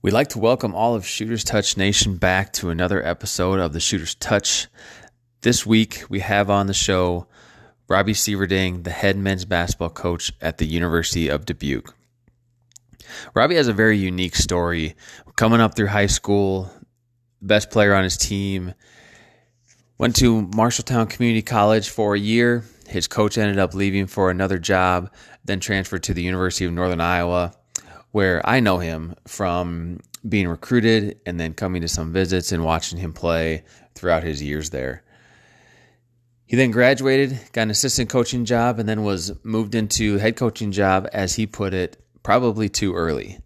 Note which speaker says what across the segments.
Speaker 1: We'd like to welcome all of Shooters Touch Nation back to another episode of the Shooters Touch. This week we have on the show Robbie Sieverding, the head men's basketball coach at the University of Dubuque. Robbie has a very unique story. Coming up through high school, best player on his team, went to Marshalltown Community College for a year. His coach ended up leaving for another job, then transferred to the University of Northern Iowa where I know him from being recruited and then coming to some visits and watching him play throughout his years there. He then graduated, got an assistant coaching job, and then was moved into head coaching job, as he put it, probably too early.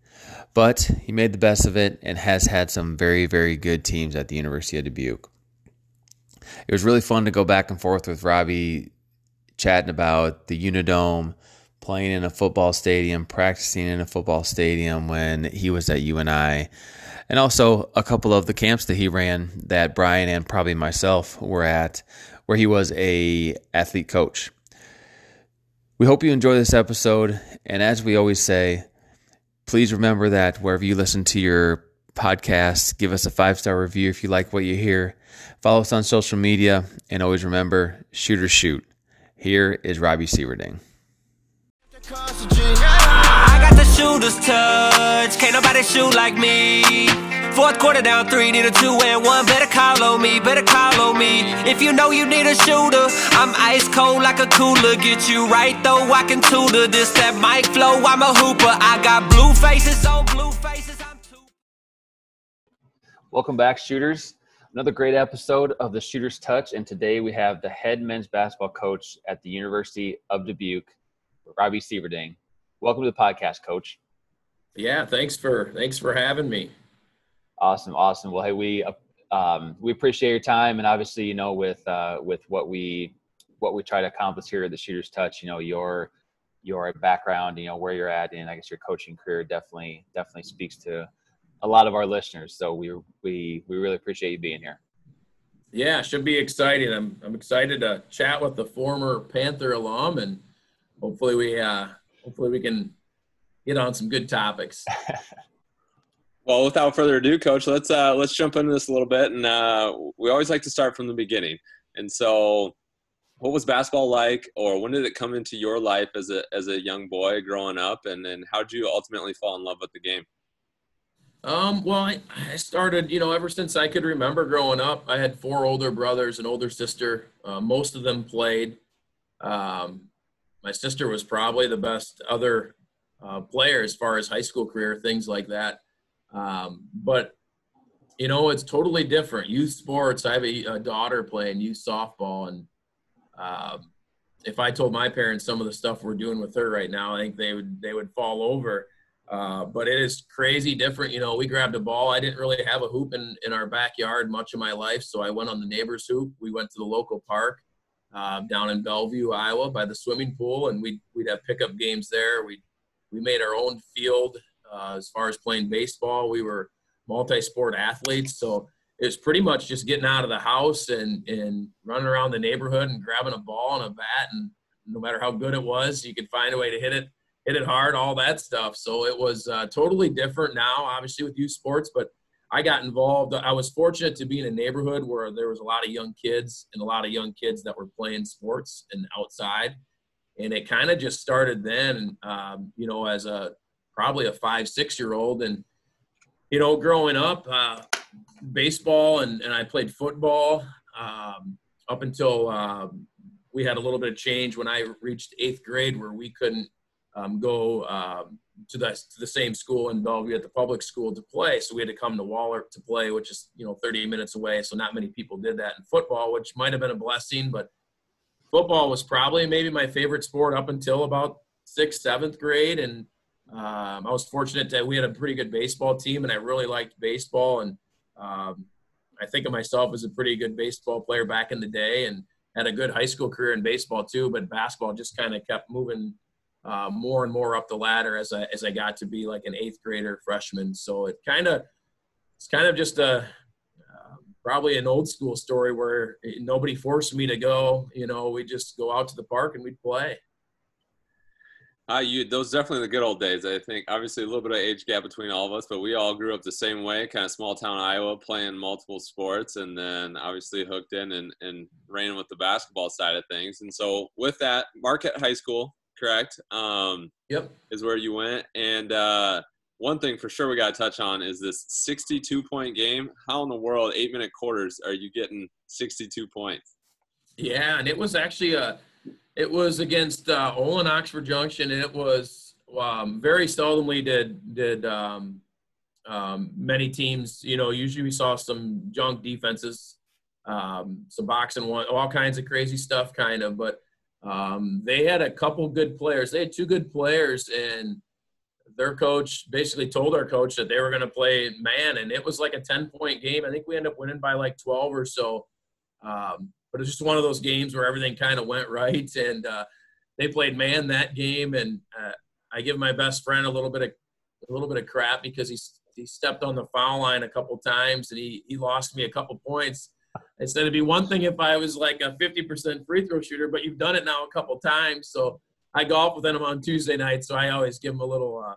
Speaker 1: But he made the best of it and has had some very, very good teams at the University of Dubuque. It was really fun to go back and forth with Robbie, chatting about the Unidome, playing in a football stadium, practicing in a football stadium when he was at UNI, and also a couple of the camps that he ran that Brian and probably myself were at, where he was a athlete coach. We hope you enjoy this episode, and as we always say, please remember that wherever you listen to your podcast, give us a five star review if you like what you hear. Follow us on social media, and always remember, shoot or shoot. Here is Robbie Sieverding. I got the shooter's touch, can't nobody shoot like me. Fourth quarter down three, need a two and one. Better call on me, better call on me. If you know you need a shooter, I'm ice cold like a cooler. Get you right though, I can tutor this that mic flow. I'm a hooper. I got blue faces on blue faces. I'm too. Welcome back, shooters. Another great episode of the Shooter's Touch, and today we have the head men's basketball coach at the University of Dubuque, Robbie Sieverding. Welcome to the podcast, Coach.
Speaker 2: Yeah, thanks for thanks for having me.
Speaker 1: Awesome, awesome. Well, hey, we um, we appreciate your time, and obviously, you know, with uh, with what we what we try to accomplish here at the Shooters Touch, you know, your your background, you know, where you're at, and I guess your coaching career definitely definitely speaks to a lot of our listeners. So we we we really appreciate you being here.
Speaker 2: Yeah, should be exciting. I'm I'm excited to chat with the former Panther alum and hopefully we uh, hopefully we can get on some good topics.
Speaker 3: well, without further ado, Coach, let's uh, let's jump into this a little bit, and uh, we always like to start from the beginning. And so, what was basketball like, or when did it come into your life as a as a young boy growing up, and then how did you ultimately fall in love with the game?
Speaker 2: Um, well, I, I, started, you know, ever since I could remember growing up. I had four older brothers, and older sister. Uh, most of them played. Um, my sister was probably the best other uh, player as far as high school career, things like that. Um, but you know, it's totally different. Youth sports. I have a, a daughter playing youth softball, and um, if I told my parents some of the stuff we're doing with her right now, I think they would they would fall over. Uh, but it is crazy different. You know, we grabbed a ball. I didn't really have a hoop in, in our backyard much of my life, so I went on the neighbor's hoop. We went to the local park uh, down in Bellevue, Iowa, by the swimming pool, and we'd we'd have pickup games there. We we made our own field uh, as far as playing baseball. We were multi-sport athletes, so it was pretty much just getting out of the house and and running around the neighborhood and grabbing a ball and a bat, and no matter how good it was, you could find a way to hit it hit it hard, all that stuff. So it was uh, totally different now, obviously with youth sports, but I got involved. I was fortunate to be in a neighborhood where there was a lot of young kids and a lot of young kids that were playing sports and outside. And it kind of just started then, um, you know, as a probably a five, six year old. And, you know, growing up, uh, baseball and, and I played football um, up until um, we had a little bit of change when I reached eighth grade where we couldn't um, go um, to the, to the same school in Bellevue at the public school to play. So we had to come to Waller to play, which is, you know, 30 minutes away. So not many people did that in football, which might have been a blessing, but football was probably maybe my favorite sport up until about sixth, seventh grade. And um, I was fortunate that we had a pretty good baseball team and I really liked baseball. And um, I think of myself as a pretty good baseball player back in the day and had a good high school career in baseball too, but basketball just kind of kept moving uh, more and more up the ladder as I as I got to be like an eighth grader freshman. So it kind of it's kind of just a uh, probably an old school story where nobody forced me to go. You know, we just go out to the park and we'd play.
Speaker 3: Uh, you those definitely the good old days. I think obviously a little bit of age gap between all of us, but we all grew up the same way, kind of small town Iowa, playing multiple sports, and then obviously hooked in and and ran with the basketball side of things. And so with that, Marquette High School, correct? Um,
Speaker 2: yep,
Speaker 3: is where you went. And uh, one thing for sure we got to touch on is this 62 point game. How in the world, eight minute quarters, are you getting 62 points?
Speaker 2: Yeah, and it was actually a it was against uh, Olin Oxford Junction, and it was um, very seldomly did did um, um, many teams. You know, usually we saw some junk defenses, um, some boxing one, all kinds of crazy stuff, kind of. But um, they had a couple good players. They had two good players, and their coach basically told our coach that they were going to play man, and it was like a ten point game. I think we ended up winning by like twelve or so. Um, but it's just one of those games where everything kind of went right. And uh, they played man that game, and uh, I give my best friend a little bit of a little bit of crap because he he stepped on the foul line a couple times and he he lost me a couple points. I said it'd be one thing if I was like a 50% free throw shooter, but you've done it now a couple times. So I golf with him on Tuesday night, so I always give him a little uh,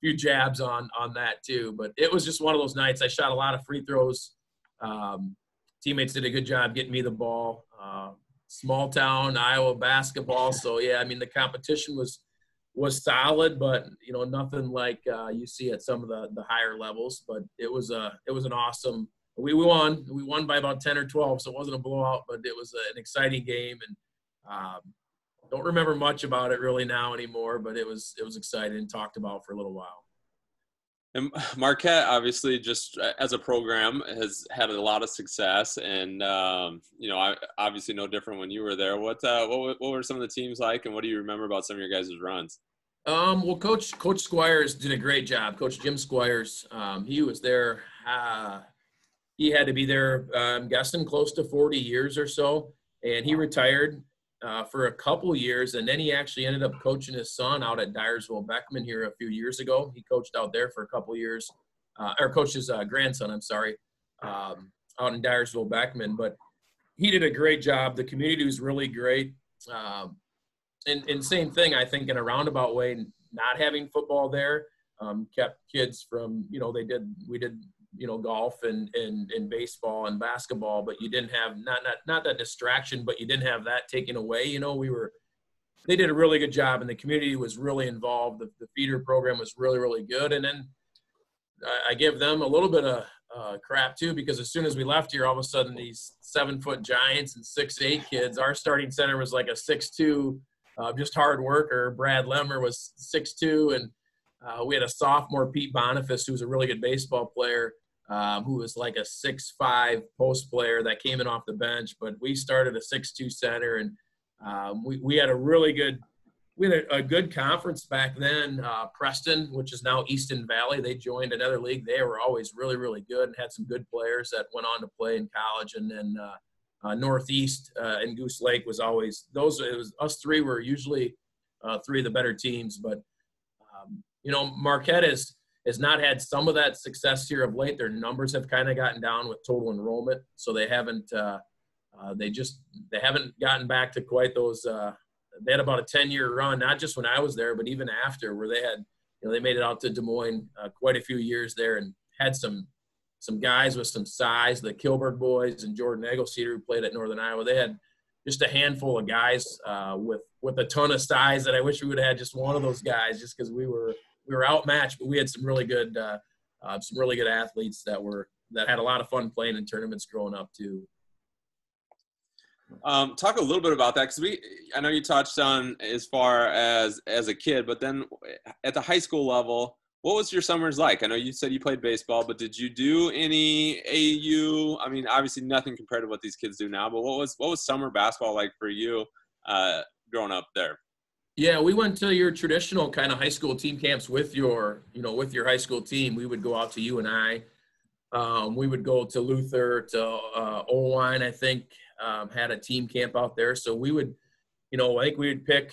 Speaker 2: few jabs on on that too. But it was just one of those nights. I shot a lot of free throws. Um, teammates did a good job getting me the ball. Uh, small town Iowa basketball, so yeah, I mean the competition was was solid, but you know nothing like uh, you see at some of the the higher levels. But it was a it was an awesome. We, we won. We won by about ten or twelve, so it wasn't a blowout, but it was an exciting game, and um, don't remember much about it really now anymore. But it was it was exciting and talked about for a little while.
Speaker 3: And Marquette, obviously, just as a program, has had a lot of success, and um, you know, I, obviously, no different when you were there. What uh, what what were some of the teams like, and what do you remember about some of your guys' runs?
Speaker 2: Um, well, Coach Coach Squires did a great job. Coach Jim Squires, um, he was there. Uh, he had to be there. I'm guessing close to 40 years or so, and he retired uh, for a couple years, and then he actually ended up coaching his son out at Dyersville Beckman here a few years ago. He coached out there for a couple years, uh, or coached his uh, grandson. I'm sorry, um, out in Dyersville Beckman, but he did a great job. The community was really great, um, and, and same thing I think in a roundabout way. Not having football there um, kept kids from you know they did we did you know golf and, and and baseball and basketball but you didn't have not not not that distraction but you didn't have that taken away. You know we were they did a really good job and the community was really involved. The, the feeder program was really really good. And then I, I give them a little bit of uh, crap too because as soon as we left here all of a sudden these seven foot giants and six eight kids our starting center was like a six two uh, just hard worker. Brad lemmer was six two. And uh, we had a sophomore Pete Boniface, who was a really good baseball player, um, who was like a six-five post player that came in off the bench. But we started a six-two center, and um, we, we had a really good we had a, a good conference back then. Uh, Preston, which is now Easton Valley, they joined another league. They were always really really good and had some good players that went on to play in college. And then uh, uh, Northeast uh, and Goose Lake was always those. It was us three were usually uh, three of the better teams, but um, you know Marquette is has not had some of that success here of late. Their numbers have kind of gotten down with total enrollment, so they haven't. Uh, uh, they just they haven't gotten back to quite those. Uh, they had about a ten year run, not just when I was there, but even after, where they had you know they made it out to Des Moines uh, quite a few years there and had some some guys with some size. The Kilberg boys and Jordan Eglseder who played at Northern Iowa. They had just a handful of guys uh, with with a ton of size that I wish we would have had just one of those guys, just because we were we were outmatched, but we had some really good uh, uh, some really good athletes that were that had a lot of fun playing in tournaments growing up too.
Speaker 3: Um, talk a little bit about that because we I know you touched on as far as as a kid, but then at the high school level, what was your summers like? I know you said you played baseball, but did you do any AU? I mean, obviously nothing compared to what these kids do now, but what was what was summer basketball like for you uh, growing up there?
Speaker 2: Yeah, we went to your traditional kind of high school team camps with your, you know, with your high school team. We would go out to UNI. Um, we would go to Luther, to uh, Oelwein, I think, um, had a team camp out there. So we would, you know, I think we would pick,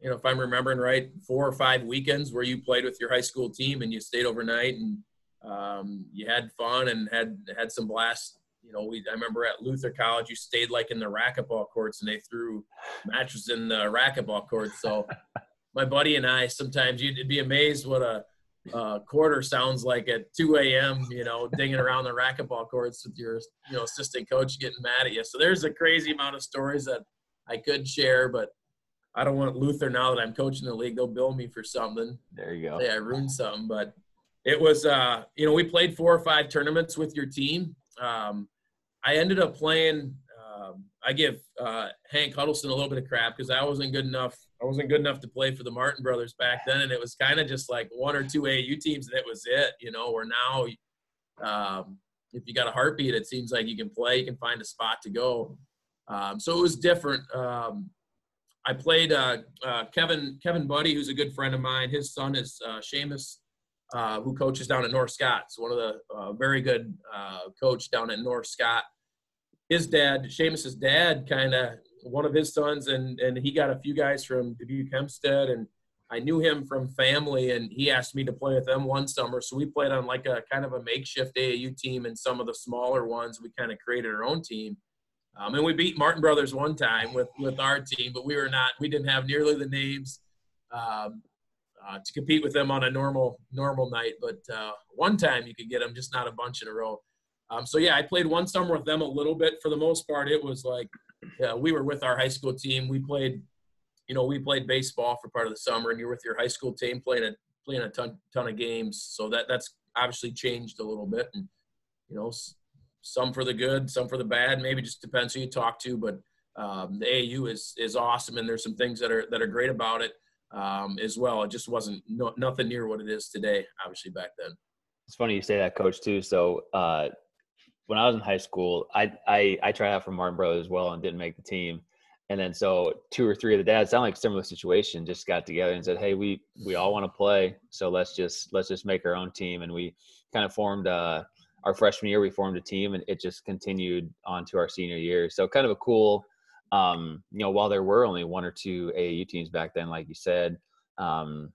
Speaker 2: you know, if I'm remembering right, four or five weekends where you played with your high school team and you stayed overnight and um, you had fun and had had some blast you know, we I remember at Luther College, you stayed like in the racquetball courts, and they threw matches in the racquetball courts. So my buddy and I sometimes you'd be amazed what a, a quarter sounds like at 2 a.m. You know, dinging around the racquetball courts with your you know assistant coach getting mad at you. So there's a crazy amount of stories that I could share, but I don't want Luther now that I'm coaching the league. They'll bill me for something.
Speaker 4: There you go.
Speaker 2: Yeah, I ruined something, but it was uh, you know we played four or five tournaments with your team. Um, I ended up playing. Um, I give uh, Hank Huddleston a little bit of crap because I wasn't good enough. I wasn't good enough to play for the Martin brothers back then, and it was kind of just like one or two AAU teams, and it was it. You know, where now, um, if you got a heartbeat, it seems like you can play, you can find a spot to go. Um, so it was different. Um, I played uh, uh, Kevin Kevin Buddy, who's a good friend of mine. His son is uh, Seamus, uh, who coaches down at North Scott. One of the uh, very good uh, coach down at North Scott. His dad, Seamus's dad, kind of one of his sons, and and he got a few guys from Dubuque Hempstead, and I knew him from family, and he asked me to play with them one summer. So we played on like a kind of a makeshift AAU team, and some of the smaller ones we kind of created our own team. Um, and we beat Martin Brothers one time with with our team, but we were not. We didn't have nearly the names um, uh, to compete with them on a normal normal night. But uh, one time you could get them, just not a bunch in a row. Um, so yeah, I played one summer with them a little bit. For the most part, it was like yeah, we were with our high school team. We played, you know, we played baseball for part of the summer, and you're with your high school team playing a playing a ton ton of games. So that that's obviously changed a little bit, and you know, some for the good, some for the bad. Maybe just depends who you talk to. But um, the AU is is awesome, and there's some things that are that are great about it um, as well. It just wasn't no, nothing near what it is today, obviously back then.
Speaker 4: It's funny you say that, Coach. Too. So uh, when I was in high school, I I, I tried out for Martin Brothers as well and didn't make the team. And then so two or three of the dads sound like similar situation just got together and said, "Hey, we we all want to play, so let's just let's just make our own team." And we kind of formed uh, our freshman year. We formed a team, and it just continued on to our senior year. So kind of a cool, um, you know, while there were only one or two AAU teams back then, like you said, um,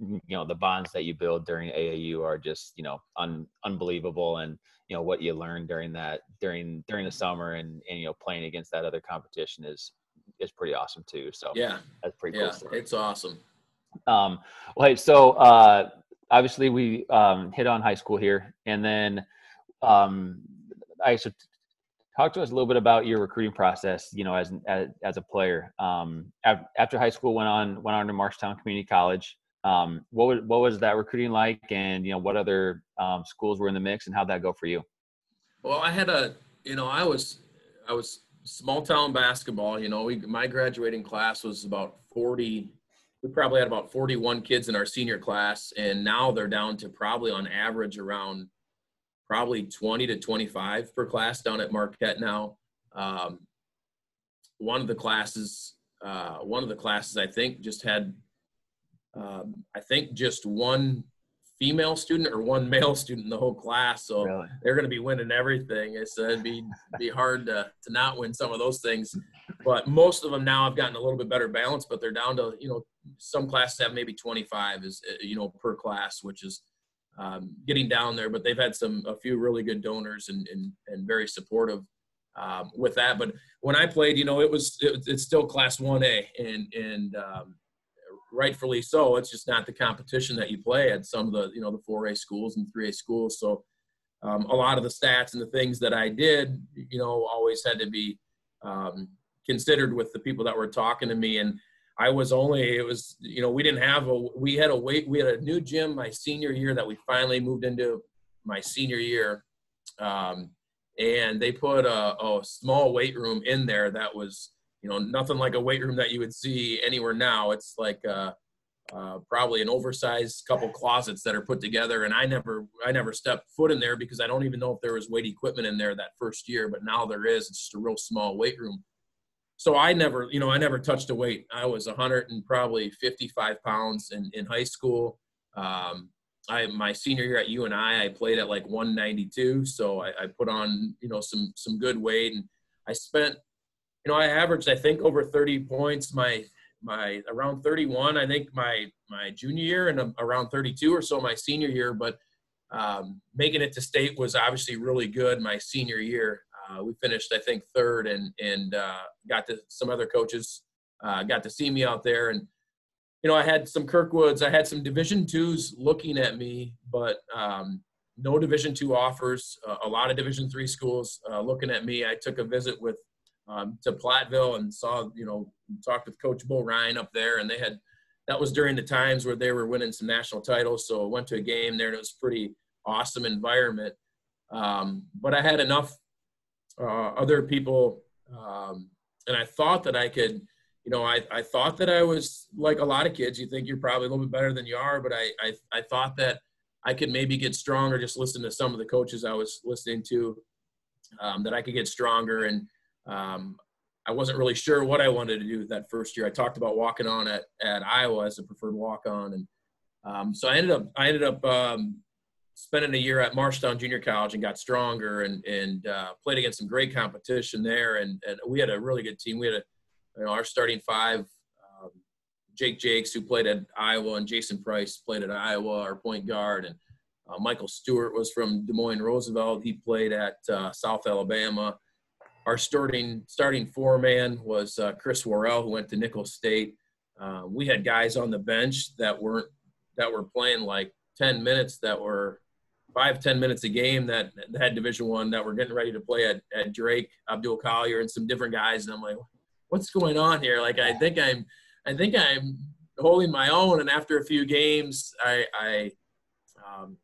Speaker 4: you know, the bonds that you build during AAU are just you know un, unbelievable, and you know what you learn during that during during the summer and and you know playing against that other competition is is pretty awesome too. So
Speaker 2: yeah,
Speaker 4: that's pretty
Speaker 2: yeah,
Speaker 4: cool.
Speaker 2: It's awesome.
Speaker 4: Um, well, hey, so uh, obviously we um, hit on high school here, and then um, I should talk to us a little bit about your recruiting process. You know, as as, as a player, um, after high school, went on went on to Marshtown Community College. Um, what was what was that recruiting like, and you know what other um, schools were in the mix, and how'd that go for you?
Speaker 2: Well, I had a you know I was I was small town basketball. You know, we my graduating class was about forty. We probably had about forty-one kids in our senior class, and now they're down to probably on average around probably twenty to twenty-five per class down at Marquette now. Um, one of the classes, uh, one of the classes, I think, just had um, I think just one female student or one male student in the whole class. So really? they're going to be winning everything. It's, it'd be be hard to, to not win some of those things. But most of them now have gotten a little bit better balance, but they're down to, you know, some classes have maybe 25 is, uh, you know, per class, which is um, getting down there. But they've had some, a few really good donors and, and, and very supportive um, with that. But when I played, you know, it was, it, it's still class 1A and, and, um, rightfully so. It's just not the competition that you play at some of the you know the 4A schools and 3A schools. So um, a lot of the stats and the things that I did, you know, always had to be um, considered with the people that were talking to me. And I was only it was you know we didn't have a we had a weight we had a new gym my senior year that we finally moved into my senior year. Um, and they put a, a small weight room in there that was you know, nothing like a weight room that you would see anywhere now. It's like uh, uh, probably an oversized couple closets that are put together. And I never, I never stepped foot in there because I don't even know if there was weight equipment in there that first year. But now there is. It's just a real small weight room. So I never, you know, I never touched a weight. I was 100 and probably 55 pounds in in high school. Um, I my senior year at UNI, I played at like 192. So I, I put on, you know, some some good weight and I spent you know, I averaged I think over 30 points my my around 31 I think my my junior year and around 32 or so my senior year. But um, making it to state was obviously really good my senior year. Uh, we finished I think third and and uh, got to some other coaches uh, got to see me out there and you know, I had some Kirkwoods, I had some Division twos looking at me, but um, no Division two offers. Uh, a lot of Division three schools uh, looking at me. I took a visit with um, to Platteville and saw, you know, talked with Coach Bo Ryan up there, and they had that was during the times where they were winning some national titles. So I went to a game there, and it was pretty awesome environment. Um, but I had enough uh, other people, um, and I thought that I could, you know, I, I thought that I was like a lot of kids. You think you're probably a little bit better than you are, but I, I, I thought that I could maybe get stronger. Just listen to some of the coaches I was listening to, um, that I could get stronger. And um, I wasn't really sure what I wanted to do that first year. I talked about walking on at, at Iowa as a preferred walk on, and um, so I ended up I ended up um, spending a year at Marshtown Junior College and got stronger and and uh, played against some great competition there. And, and we had a really good team. We had a you know our starting five. Um, Jake Jakes, who played at Iowa, and Jason Price played at Iowa, our point guard, and uh, Michael Stewart was from Des Moines Roosevelt. He played at uh, South Alabama. Our starting starting four man was uh, Chris Worrell, who went to Nicholls State. Uh, we had guys on the bench that weren't that were playing like 10 minutes that were five ten minutes a game that, had division one that were getting ready to play at, at drake abdul collier and some different guys. And i'm like what's going on here? Like i think i'm i think i'm holding my own. And after a few games i i um,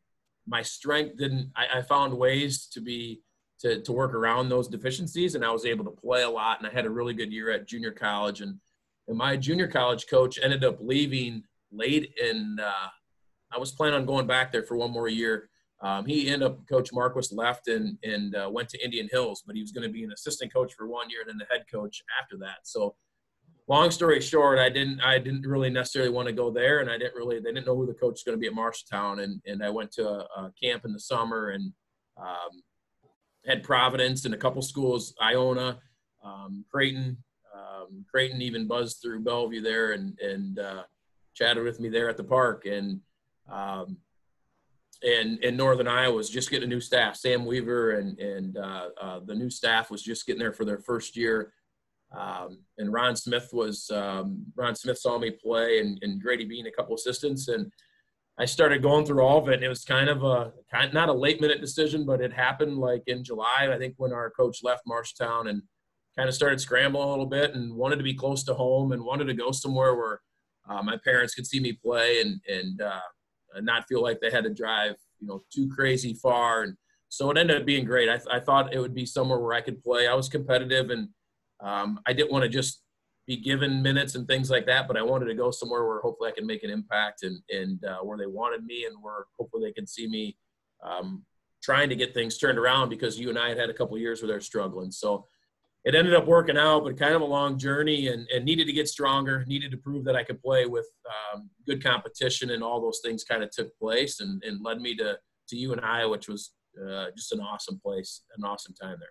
Speaker 2: my strength didn't I, I found ways to be to, to work around those deficiencies and i was able to play a lot and i had a really good year at junior college and, and my junior college coach ended up leaving late and uh, i was planning on going back there for one more year um, he ended up, Coach Marquis left and, and uh, went to Indian Hills, but he was going to be an assistant coach for one year and then the head coach after that. So, long story short, I didn't I didn't really necessarily want to go there, and I didn't really they didn't know who the coach was going to be at Marshtown, and and I went to a, a camp in the summer and um, had Providence and a couple schools, Iona, um, Creighton, um, Creighton even buzzed through Bellevue there and and uh, chatted with me there at the park and. Um, and and Northern Iowa was just getting a new staff. Sam Weaver and and uh, uh, the new staff was just getting there for their first year. Um, and Ron Smith was um, Ron Smith saw me play, and, and Grady Bean a couple assistants, and I started going through all of it. And it was kind of a not a late minute decision, but it happened like in July, I think, when our coach left Marshtown, and kind of started scrambling a little bit, and wanted to be close to home, and wanted to go somewhere where uh, my parents could see me play, and and uh, not feel like they had to drive, you know, too crazy far. And so it ended up being great. I, I thought it would be somewhere where I could play. I was competitive and um, I didn't want to just be given minutes and things like that, but I wanted to go somewhere where hopefully I can make an impact and, and uh, where they wanted me and where hopefully they can see me um, trying to get things turned around because UNI had had a couple years where they're struggling. So it ended up working out, but kind of a long journey and, and needed to get stronger, needed to prove that I could play with um, good competition and all those things kind of took place and, and led me to, to UNI, which was uh, just an awesome place, an awesome time there.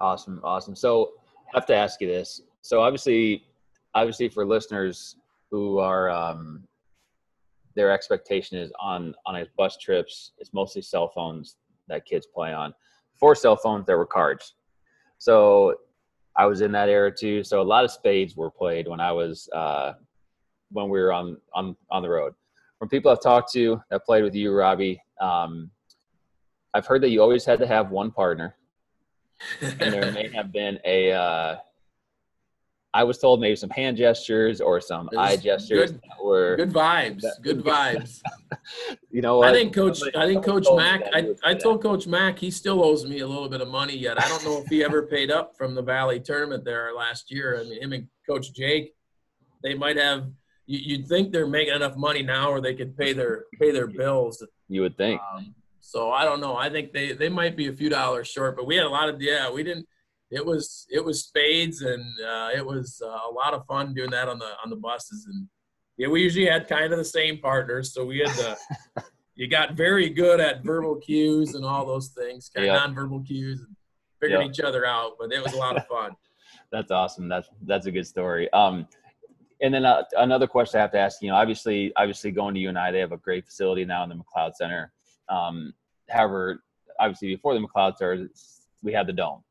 Speaker 4: Awesome. Awesome. So I have to ask you this. So obviously, obviously for listeners who are, um, their expectation is on, on his bus trips, it's mostly cell phones that kids play on. For cell phones, there were cards so I was in that era too. So a lot of spades were played when I was uh, when we were on on on the road. From people I've talked to that played with you, Robbie, um, I've heard that you always had to have one partner, and there may have been a uh, I was told maybe some hand gestures or some eye gestures
Speaker 2: good, were good vibes. That, good vibes.
Speaker 4: you know, what?
Speaker 2: I think Coach. I think Coach Mack. I, I told Coach Mack he still owes me a little bit of money yet. I don't know if he ever paid up from the Valley tournament there last year. I mean, him and Coach Jake, they might have. You, would think they're making enough money now, or they could pay their pay their bills.
Speaker 4: You would think.
Speaker 2: Um, so I don't know. I think they they might be a few dollars short, but we had a lot of yeah. We didn't it was it was spades and uh, it was uh, a lot of fun doing that on the on the buses and yeah we usually had kind of the same partners so we had to you got very good at verbal cues and all those things kind yep. of nonverbal cues and figuring each other out but it was a lot of fun
Speaker 4: that's awesome that's that's a good story um and then uh, another question I have to ask, you know, obviously, obviously going to UNI, they have a great facility now in the McLeod Center. Um, however, obviously before the McLeod Center, we had the dome.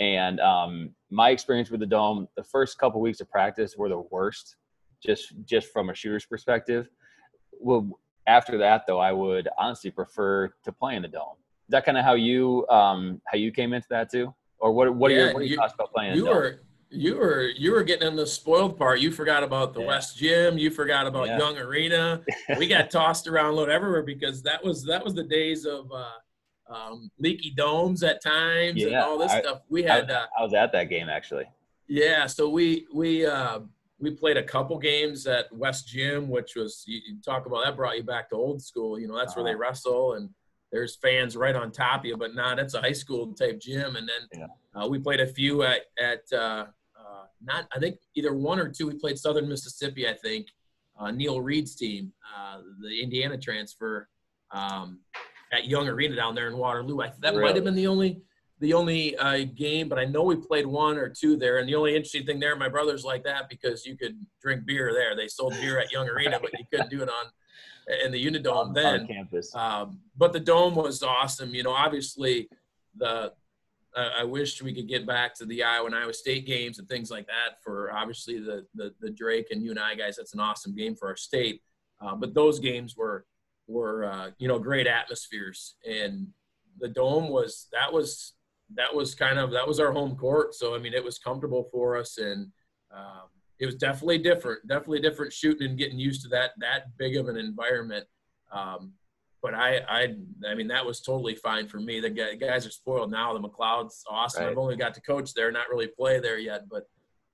Speaker 4: And um, my experience with the dome, the first couple weeks of practice were the worst just just from a shooter's perspective. Well, after that though, I would honestly prefer to play in the dome. Is that kind of how you um how you came into that too, or what what
Speaker 2: Yeah,
Speaker 4: are your what are your
Speaker 2: you-
Speaker 4: thoughts about playing? in
Speaker 2: You were you were you were getting in the spoiled part. You forgot about the
Speaker 4: Yeah.
Speaker 2: West Gym. You forgot about
Speaker 4: Yeah.
Speaker 2: Young Arena. we got tossed around load everywhere because that was that was the days of uh, um, leaky domes at times and all this
Speaker 4: I-
Speaker 2: stuff. We
Speaker 4: I,
Speaker 2: had uh,
Speaker 4: I was at that game actually.
Speaker 2: yeah, so we we uh, we played a couple games at West Gym, which was you, you talk about that brought you back to old school. You know, that's where they
Speaker 4: Uh-huh.
Speaker 2: wrestle and there's fans right on top of you, but nah, that's a high school type gym. And then uh, we played a few at at uh, uh, not I think either one or two. We played Southern Mississippi, I think. Uh, Neil Reed's team, uh, the Indiana transfer, um, at Young Arena down there in Waterloo. I, that might have been the only the only uh, game, but I know we played one or two there. And the only interesting thing there, my brother's like that because you could drink beer there. They sold beer at Young Arena, but you couldn't do it on in the Unidome
Speaker 4: on,
Speaker 2: then.
Speaker 4: on campus.
Speaker 2: Um, but the dome was awesome. You know, obviously, the I I wish we could get back to the Iowa and Iowa State games and things like that for obviously the the, the Drake and UNI guys. That's an awesome game for our state. Uh, but those games were were uh, you know great atmospheres, and the dome was that was that was kind of that was our home court. So I mean, it was comfortable for us, and um, it was definitely different, definitely different shooting and getting used to that that big of an environment. Um, but I, I, I mean, that was totally fine for me. The guys are spoiled now. The McLeod's awesome.
Speaker 4: Right.
Speaker 2: I've only got to coach there, not really play there yet, but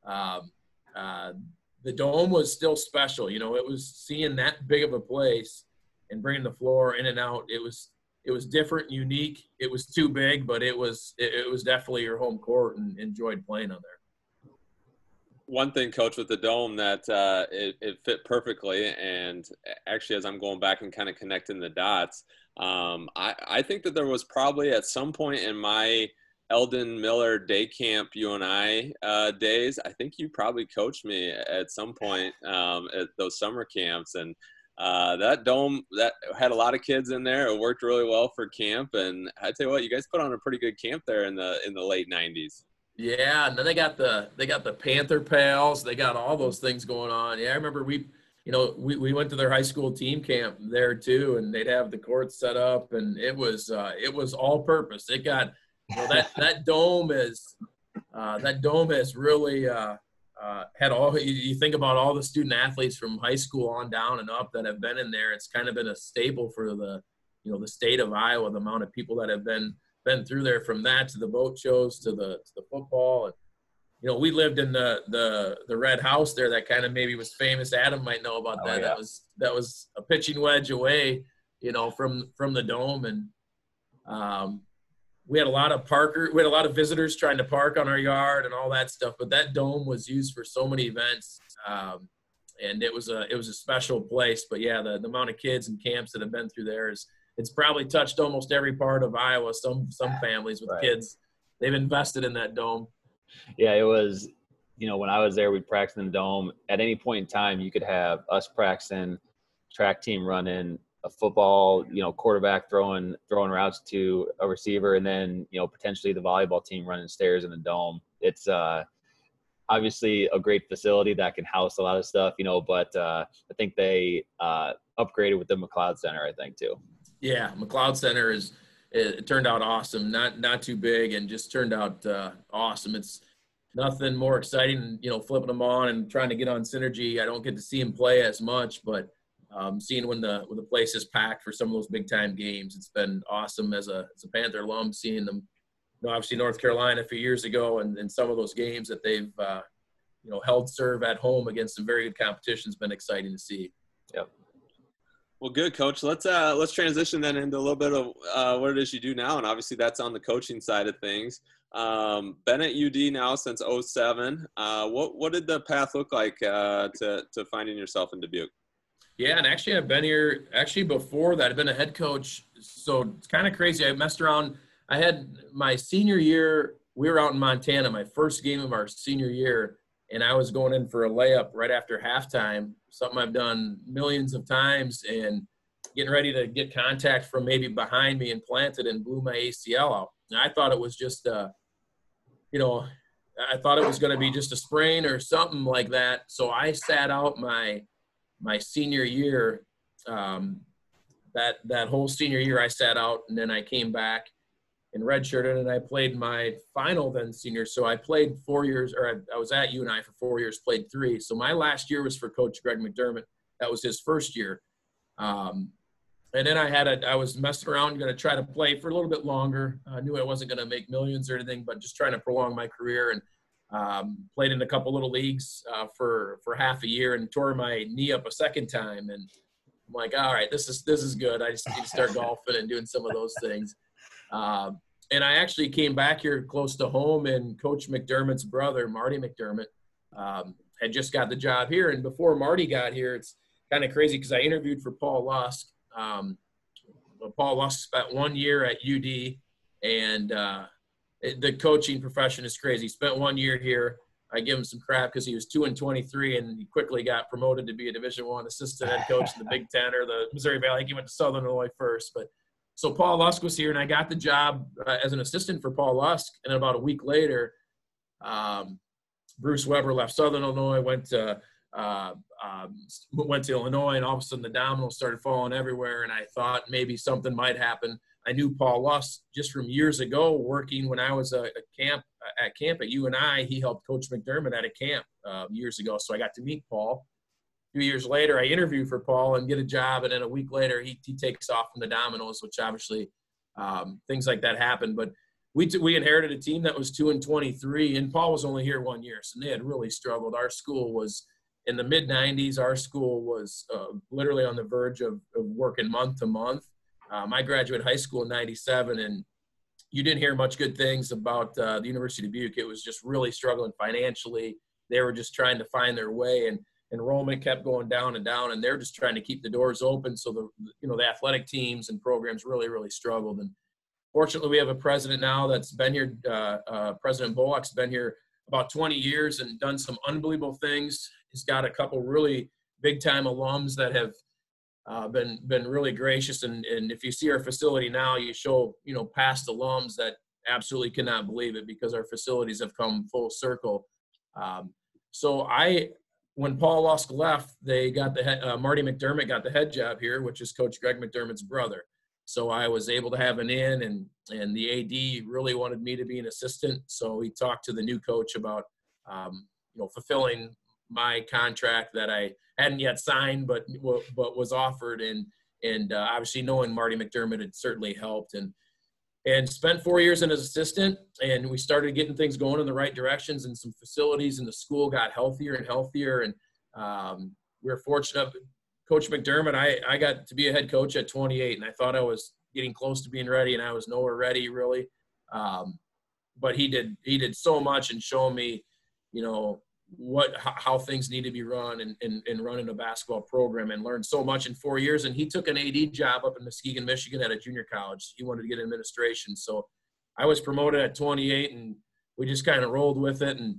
Speaker 2: um, uh, the dome was still special. You know, it was seeing that big of a place and bringing the floor in and out. It was, it was different, unique. It was too big, but it was, it, it was definitely your home court and enjoyed playing on there.
Speaker 3: one thing, Coach, with the dome that uh, it, it fit perfectly, and actually, as I'm going back and kind of connecting the dots, um, I, I think that there was probably at some point in my Eldon Miller day camp you UNI uh, days, I think you probably coached me at some point um, at those summer camps, and uh, that dome that had a lot of kids in there. It worked really well for camp, and I tell you what, you guys put on a pretty good camp there in the in the late '90s.
Speaker 2: Yeah, and then they got the they got the Panther Pals. They got all those things going on. Yeah, I remember we, you know, we, we went to their high school team camp there too, and they'd have the courts set up, and it was uh, it was all purpose. It got you know, that that dome is uh, that dome has really uh, uh, had all. You, you think about all the student athletes from high school on down and up that have been in there. It's kind of been a staple for the you know the state of Iowa. The amount of people that have been been through there from that to the boat shows to the to the football and you know we lived in the the the red house there that kind of maybe was famous adam might know about
Speaker 4: Oh,
Speaker 2: that
Speaker 4: yeah.
Speaker 2: that was that was a pitching wedge away you know from from the dome and um we had a lot of parker we had a lot of visitors trying to park on our yard and all that stuff but that dome was used for so many events um and it was a it was a special place but yeah the, the amount of kids and camps that have been through there is it's probably touched almost every part of Iowa. Some some families with
Speaker 4: Right.
Speaker 2: kids, they've invested in that dome.
Speaker 4: Yeah, it was. You know, when I was there, we practiced in the dome. At any point in time, you could have us practicing, track team running, a football, you know, quarterback throwing throwing routes to a receiver, and then you know potentially the volleyball team running stairs in the dome. It's uh, obviously a great facility that can house a lot of stuff, you know. But uh, I think they uh, upgraded with the McLeod Center. I think too.
Speaker 2: Yeah, McLeod Center is it, turned out awesome. Not not too big, and just turned out uh, awesome. It's nothing more exciting, you know, flipping them on and trying to get on synergy. I don't get to see him play as much, but um, seeing when the when the place is packed for some of those big time games, it's been awesome as a as a Panther alum seeing them. You know, obviously North Carolina a few years ago, and, and some of those games that they've uh, you know held serve at home against some very good competition has been exciting to see.
Speaker 3: Well, good, coach. Let's uh let's transition then into a little bit of uh, what it is you do now, and obviously that's on the coaching side of things. Um, been at UD now since 07. Uh, what what did the path look like uh, to to finding yourself in Dubuque?
Speaker 2: Yeah, and actually, I've been here actually before that. I've been a head coach, so it's kind of crazy. I messed around. I had my senior year. We were out in Montana, my first game of our senior year, and I was going in for a layup right after halftime. Something I've done millions of times, and getting ready to get contact from maybe behind me and planted and blew my ACL out. And I thought it was just, uh, you know, I thought it was going to be just a sprain or something like that. So I sat out my my senior year. Um, that that whole senior year, I sat out, and then I came back and redshirted, and I played my final then senior. So I played four years, or I, I was at UNI for four years, played three. So my last year was for Coach Greg McDermott. That was his first year. Um, and then I had a, I was messing around, going to try to play for a little bit longer. I knew I wasn't going to make millions or anything, but just trying to prolong my career and um, played in a couple little leagues uh, for for half a year and tore my knee up a second time. And I'm like, all right, this is this is good. I just need to start golfing and doing some of those things. Um, and I actually came back here close to home, and Coach McDermott's brother, Marty McDermott, um, had just got the job here. And before Marty got here, it's kind of crazy because I interviewed for Paul Lusk. Um, Paul Lusk spent one year at UD, and uh, the coaching profession is crazy. Spent one year here. I give him some crap because he was two and 23, and he quickly got promoted to be a Division One assistant head coach in the Big Ten or the Missouri Valley. He went to Southern Illinois first, but so Paul Lusk was here, and I got the job uh, as an assistant for Paul Lusk. And about a week later, um, Bruce Weber left Southern Illinois, went to uh, um, went to Illinois, and all of a sudden the dominoes started falling everywhere. And I thought maybe something might happen. I knew Paul Lusk just from years ago, working when I was a, a camp at camp at UNI. He helped Coach McDermott at a camp uh, years ago, so I got to meet Paul. A few years later, I interview for Paul and get a job, and then a week later, he, he takes off from the Dominoes, which obviously um, things like that happen. But we t- we inherited a team that was two and twenty three, and Paul was only here one year, so they had really struggled. Our school was in the mid 90s, our school was uh, literally on the verge of, of, working month to month. Um, I graduated high school in 97, and you didn't hear much good things about uh, the University of Dubuque. It was just really struggling financially. They were just trying to find their way, and enrollment kept going down and down, and they're just trying to keep the doors open. So the you know the athletic teams and programs really really struggled. And fortunately, we have a president now that's been here. Uh, uh president Bullock's been here about 20 years and done some unbelievable things He's got a couple really big time alums that have uh, been been really gracious. And, and if you see our facility now, you show you know past alums that absolutely cannot believe it because our facilities have come full circle. Um, so I, when Paul Lusk left, they got the head, uh, Marty McDermott got the head job here, which is Coach Greg McDermott's brother. So I was able to have an in, and and the AD really wanted me to be an assistant. So he talked to the new coach about um, you know fulfilling my contract that I hadn't yet signed, but but was offered, and and uh, obviously knowing Marty McDermott had certainly helped, and and spent four years in as assistant, and we started getting things going in the right directions, and some facilities in the school got healthier and healthier, and um, we were fortunate. Coach McDermott, I I got to be a head coach at 28, and I thought I was getting close to being ready, and I was nowhere ready really. Um, but he did he did so much and show me, you know, what how things need to be run and, and, and running a basketball program and learned so much in four years. And he took an ad job up in muskegon michigan at a junior college. He wanted to get administration. So i was promoted at 28 and we just kind of rolled with it and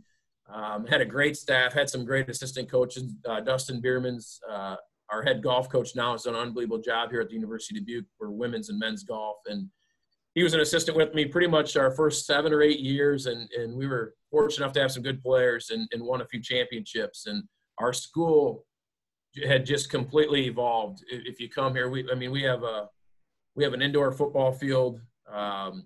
Speaker 2: um, had a great staff had some great assistant coaches. Uh, dustin bierman's uh, our head golf coach now has done an unbelievable job here at the university of dubuque for women's and men's golf. And he was an assistant with me pretty much our first seven or eight years, and, and we were fortunate enough to have some good players and, and won a few championships. And our school had just completely evolved. If you come here, we I mean we have a we have an indoor football field. Um,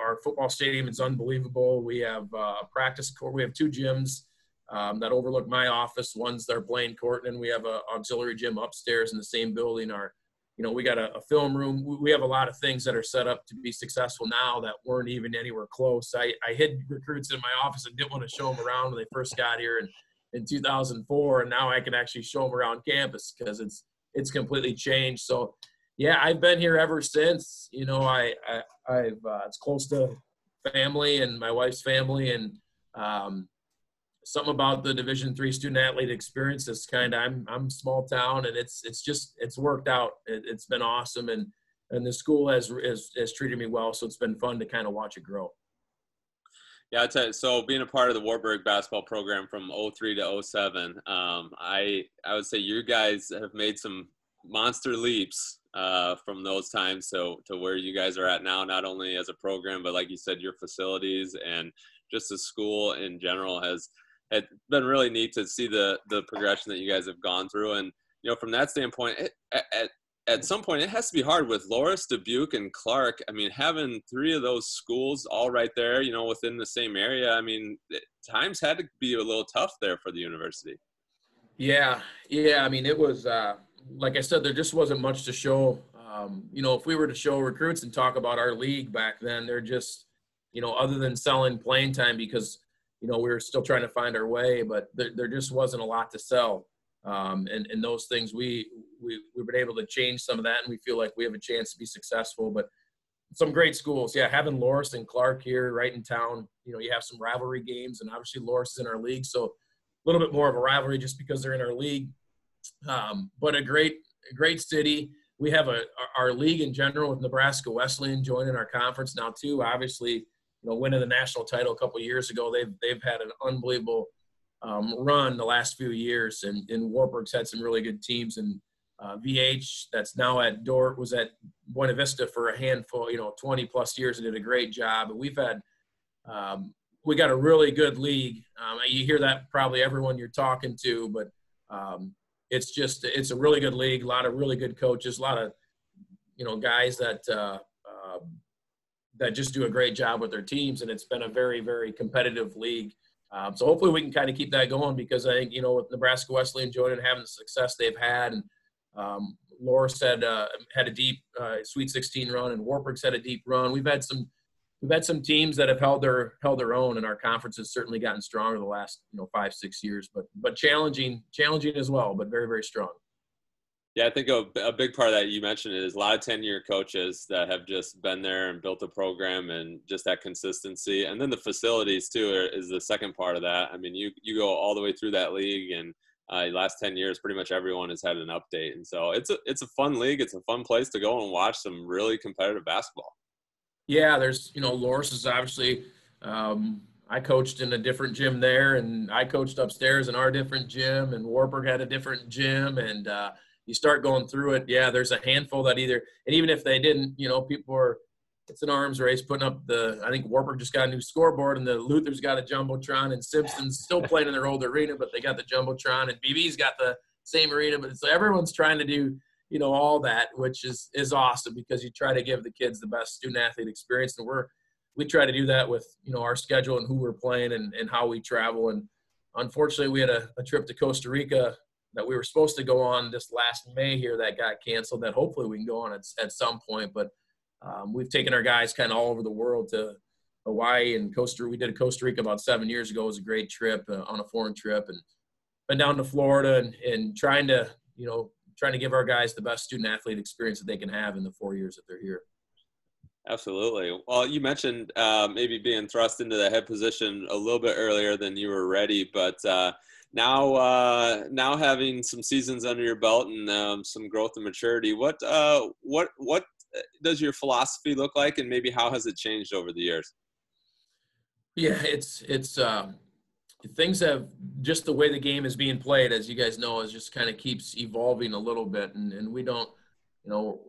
Speaker 2: our football stadium is unbelievable. We have a practice court. We have two gyms um, that overlook my office. One's their playing court, and we have an auxiliary gym upstairs in the same building. Our you know, we got a, a, film room. We have a lot of things that are set up to be successful now that weren't even anywhere close. I, I hid recruits in my office and didn't want to show them around when they first got here in, in 2004. And now I can actually show them around campus because it's, it's completely changed. So yeah, I've been here ever since, you know, I, I have uh, it's close to family and my wife's family. And, um, something about the division three student athlete experience is kind of I'm I'm small town and it's it's just it's worked out. It, has been awesome and and the school has, has has treated me well so it's been fun to kind of watch it grow.
Speaker 3: Yeah, so being a part of the Wartburg basketball program from 03 to 07, um, I I would say you guys have made some monster leaps uh, from those times to, to where you guys are at now, not only as a program, but like you said, your facilities and just the school in general has it's been really neat to see the the progression that you guys have gone through. And you know, from that standpoint, it, at at some point it has to be hard with Loras, Dubuque, and Clarke. I mean, having three of those schools all right there, you know, within the same area. I mean, times had to be a little tough there for the university.
Speaker 2: Yeah, yeah. I mean, it was uh, like I said, there just wasn't much to show. Um, you know, if we were to show recruits and talk about our league back then, they're just, you know, other than selling playing time because you know we were still trying to find our way, but there, there just wasn't a lot to sell. Um, and, and those things we, we we've been able to change some of that and we feel like we have a chance to be successful but some great schools. Yeah having Loras and Clarke here right in town you know you have some rivalry games and obviously Loras is in our league so a little bit more of a rivalry just because they're in our league. Um, but a great great city. We have a our league in general with Nebraska Wesleyan joining our conference now too obviously you know winning the national title a couple years ago they've they've had an unbelievable um, run the last few years, and, and Wartburg's had some really good teams. And uh, VH, that's now at Dordt, was at Buena Vista for a handful, you know, 20 plus years and did a great job. And we've had, um, we got a really good league. Um, you hear that probably everyone you're talking to, but um, it's just it's a really good league. A lot of really good coaches, a lot of you know guys that uh, that just do a great job with their teams, and it's been a very very competitive league. Um, so hopefully we can kind of keep that going because I think you know with Nebraska Wesleyan joining and having the success they've had, and um, Loras said uh, had a deep uh, Sweet 16 run, and Wartburg's had a deep run. We've had some we've had some teams that have held their held their own, and our conference has certainly gotten stronger the last you know five six years, but but challenging challenging as well, but very very strong.
Speaker 3: Yeah, I think a, a big part of that you mentioned is a lot of 10 year coaches that have just been there and built a program and just that consistency. And then the facilities, too, is the second part of that. I mean, you, you go all the way through that league, and uh, last 10 years, pretty much everyone has had an update. And so it's a, it's a fun league. It's a fun place to go and watch some really competitive basketball.
Speaker 2: Yeah, there's, you know, Loras is obviously, um, I coached in a different gym there, and I coached upstairs in our different gym, and Wartburg had a different gym. And, uh, you start going through it, yeah, there's a handful that either, and even if they didn't, you know, people are, it's an arms race putting up the, I think Wartburg just got a new scoreboard and the Luther's got a Jumbotron and Simpson's still playing in their old arena, but they got the Jumbotron and BV's got the same arena. But so everyone's trying to do, you know, all that, which is, is awesome because you try to give the kids the best student athlete experience. And we're, we try to do that with, you know, our schedule and who we're playing and, and how we travel. And unfortunately we had a, a trip to Costa Rica that we were supposed to go on this last May here that got canceled. That hopefully we can go on at, at some point. But um, we've taken our guys kind of all over the world to Hawaii and Costa. Rica. We did Costa Rica about seven years ago. It was a great trip uh, on a foreign trip, and been down to Florida and, and trying to you know trying to give our guys the best student athlete experience that they can have in the four years that they're here.
Speaker 3: Absolutely. Well, you mentioned uh, maybe being thrust into the head position a little bit earlier than you were ready, but uh, now uh, now having some seasons under your belt and um, some growth and maturity what uh, what what does your philosophy look like and maybe how has it changed over the years?
Speaker 2: Yeah it's it's um, things have just the way the game is being played as you guys know is just kind of keeps evolving a little bit. And, and we don't you know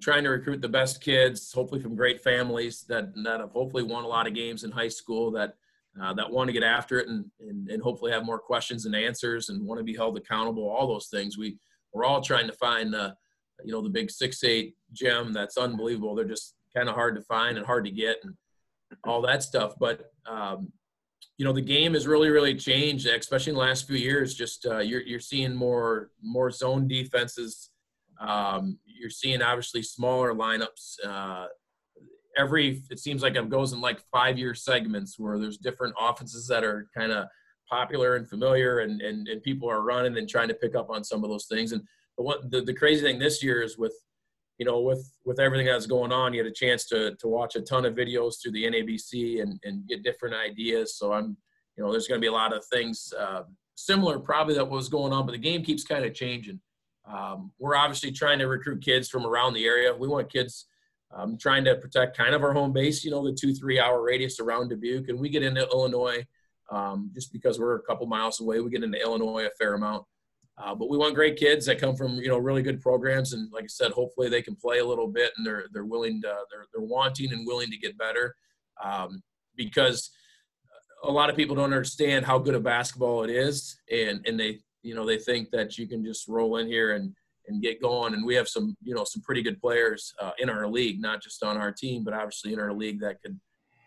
Speaker 2: trying to recruit the best kids hopefully from great families that that have hopefully won a lot of games in high school that uh, that want to get after it and, and, and hopefully have more questions and answers and want to be held accountable. All those things. We we're all trying to find the you know the big six eight gem that's unbelievable. They're just kind of hard to find and hard to get and all that stuff. But um, you know the game has really really changed, especially in the last few years. Just uh, you're you're seeing more more zone defenses. Um, you're seeing obviously smaller lineups. Uh, every it seems like it goes in like five year segments where there's different offenses that are kind of popular and familiar and, and and people are running and trying to pick up on some of those things. And what the, the crazy thing this year is with you know with with everything that's going on you had a chance to to watch a ton of videos through the NABC and and get different ideas. So I'm you know there's going to be a lot of things uh, similar probably that was going on but the game keeps kind of changing. Um, we're obviously trying to recruit kids from around the area. We want kids um, trying to protect kind of our home base, you know, the two, three hour radius around Dubuque. And we get into Illinois um, just because we're a couple miles away. We get into Illinois a fair amount. Uh, but we want great kids that come from you know really good programs, and like I said, hopefully they can play a little bit, and they're they're willing to they're they're wanting and willing to get better, um, because a lot of people don't understand how good a basketball it is, and and they you know they think that you can just roll in here and and get going. And we have some you know some pretty good players uh, in our league, not just on our team, but obviously in our league that could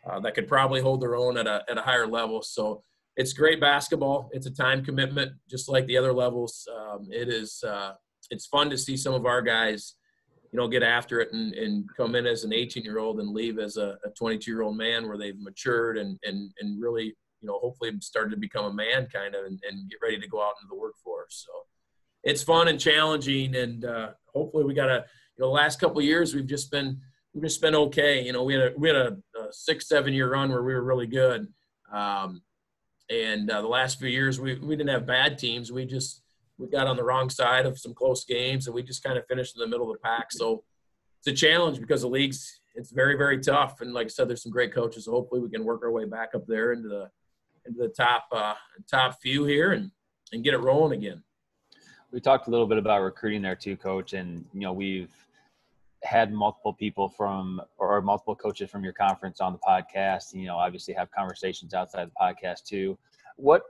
Speaker 2: uh, that could probably hold their own at a at a higher level. So it's great basketball. It's a time commitment, just like the other levels. Um, it is. Uh, it's fun to see some of our guys, you know, get after it and, and come in as an 18 year old and leave as a 22 year old man where they've matured and and and really, you know, hopefully started to become a man kind of and, and get ready to go out into the workforce. So it's fun and challenging, and uh, hopefully we got a. You know, the last couple years we've just been we've just been okay. You know, we had a we had a, a six seven year run where we were really good. Um, and uh, the last few years, we, we didn't have bad teams. We just we got on the wrong side of some close games, and we just kind of finished in the middle of the pack. So it's a challenge because the league's it's very very tough. And like I said, there's some great coaches. So hopefully we can work our way back up there into the into the top uh, top few here and and get it rolling again.
Speaker 4: We talked a little bit about recruiting there too, coach, and you know we've had multiple people from or multiple coaches from your conference on the podcast you know obviously have conversations outside the podcast too. What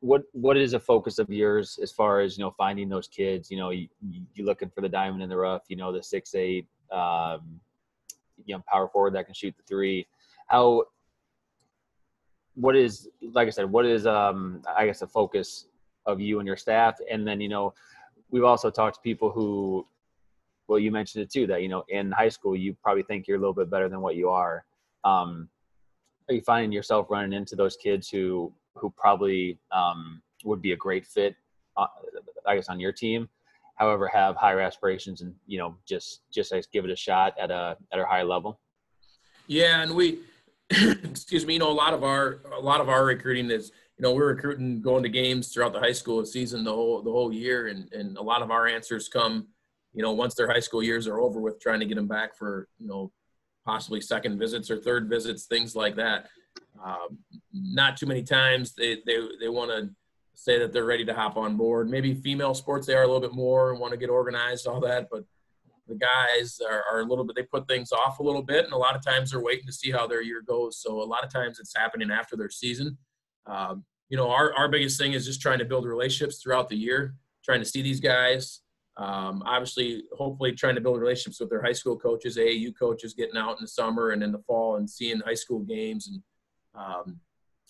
Speaker 4: what what is a focus of yours as far as you know finding those kids? You know you, you looking for the diamond in the rough you know the six eight um, you know power forward that can shoot the three. How what is like i said what is um i guess a focus of you and your staff and then you know we've also talked to people who well, you mentioned it too that you know in high school you probably think you're a little bit better than what you are. Um, are you finding yourself running into those kids who who probably um, would be a great fit, uh, I guess, on your team? However, have higher aspirations and you know just just like give it a shot at a at a high level.
Speaker 2: Yeah, and we, excuse me, you know, a lot of our a lot of our recruiting is you know we're recruiting going to games throughout the high school season the whole the whole year, and and a lot of our answers come you know, once their high school years are over with, trying to get them back for, you know, possibly second visits or third visits, things like that. Um, not too many times they they they want to say that they're ready to hop on board. Maybe female sports they are a little bit more and want to get organized, all that, but the guys are, are, a little bit they put things off a little bit and a lot of times they're waiting to see how their year goes so a lot of times it's happening after their season um, you know our, our biggest thing is just trying to build relationships throughout the year trying to see these guys um, obviously, hopefully, trying to build relationships with their high school coaches, AAU coaches, getting out in the summer and in the fall and seeing high school games. And um,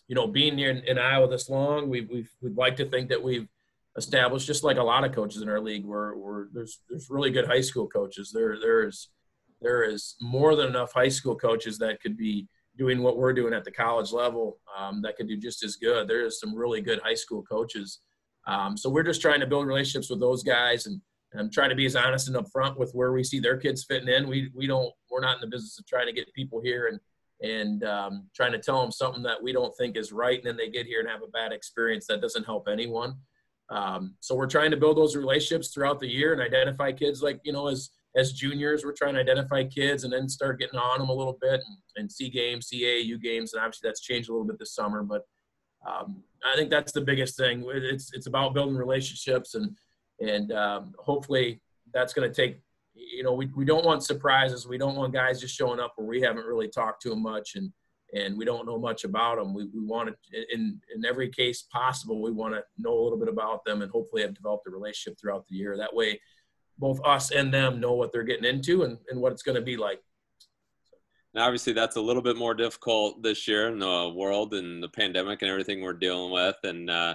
Speaker 2: you know, being here in, in, Iowa this long, we've, we've we'd like to think that we've established, just like a lot of coaches in our league, where, where there's there's really good high school coaches. There there is there is more than enough high school coaches that could be doing what we're doing at the college level um, that could do just as good. There is some really good high school coaches. Um, so we're just trying to build relationships with those guys and I'm trying to be as honest and upfront with where we see their kids fitting in. We we don't we're not in the business of trying to get people here and and um, trying to tell them something that we don't think is right, and then they get here and have a bad experience. That doesn't help anyone. Um, so we're trying to build those relationships throughout the year and identify kids like you know as as juniors we're trying to identify kids and then start getting on them a little bit and, and see games, AAU games, and obviously that's changed a little bit this summer. But um, I think that's the biggest thing. It's it's about building relationships and and um, hopefully that's going to take you know we, we don't want surprises we don't want guys just showing up where we haven't really talked to them much and and we don't know much about them we, we want to in in every case possible we want to know a little bit about them and hopefully have developed a relationship throughout the year that way both us and them know what they're getting into and, and what it's going to be like
Speaker 3: now, obviously, that's a little bit more difficult this year in the world and the pandemic and everything we're dealing with. And uh,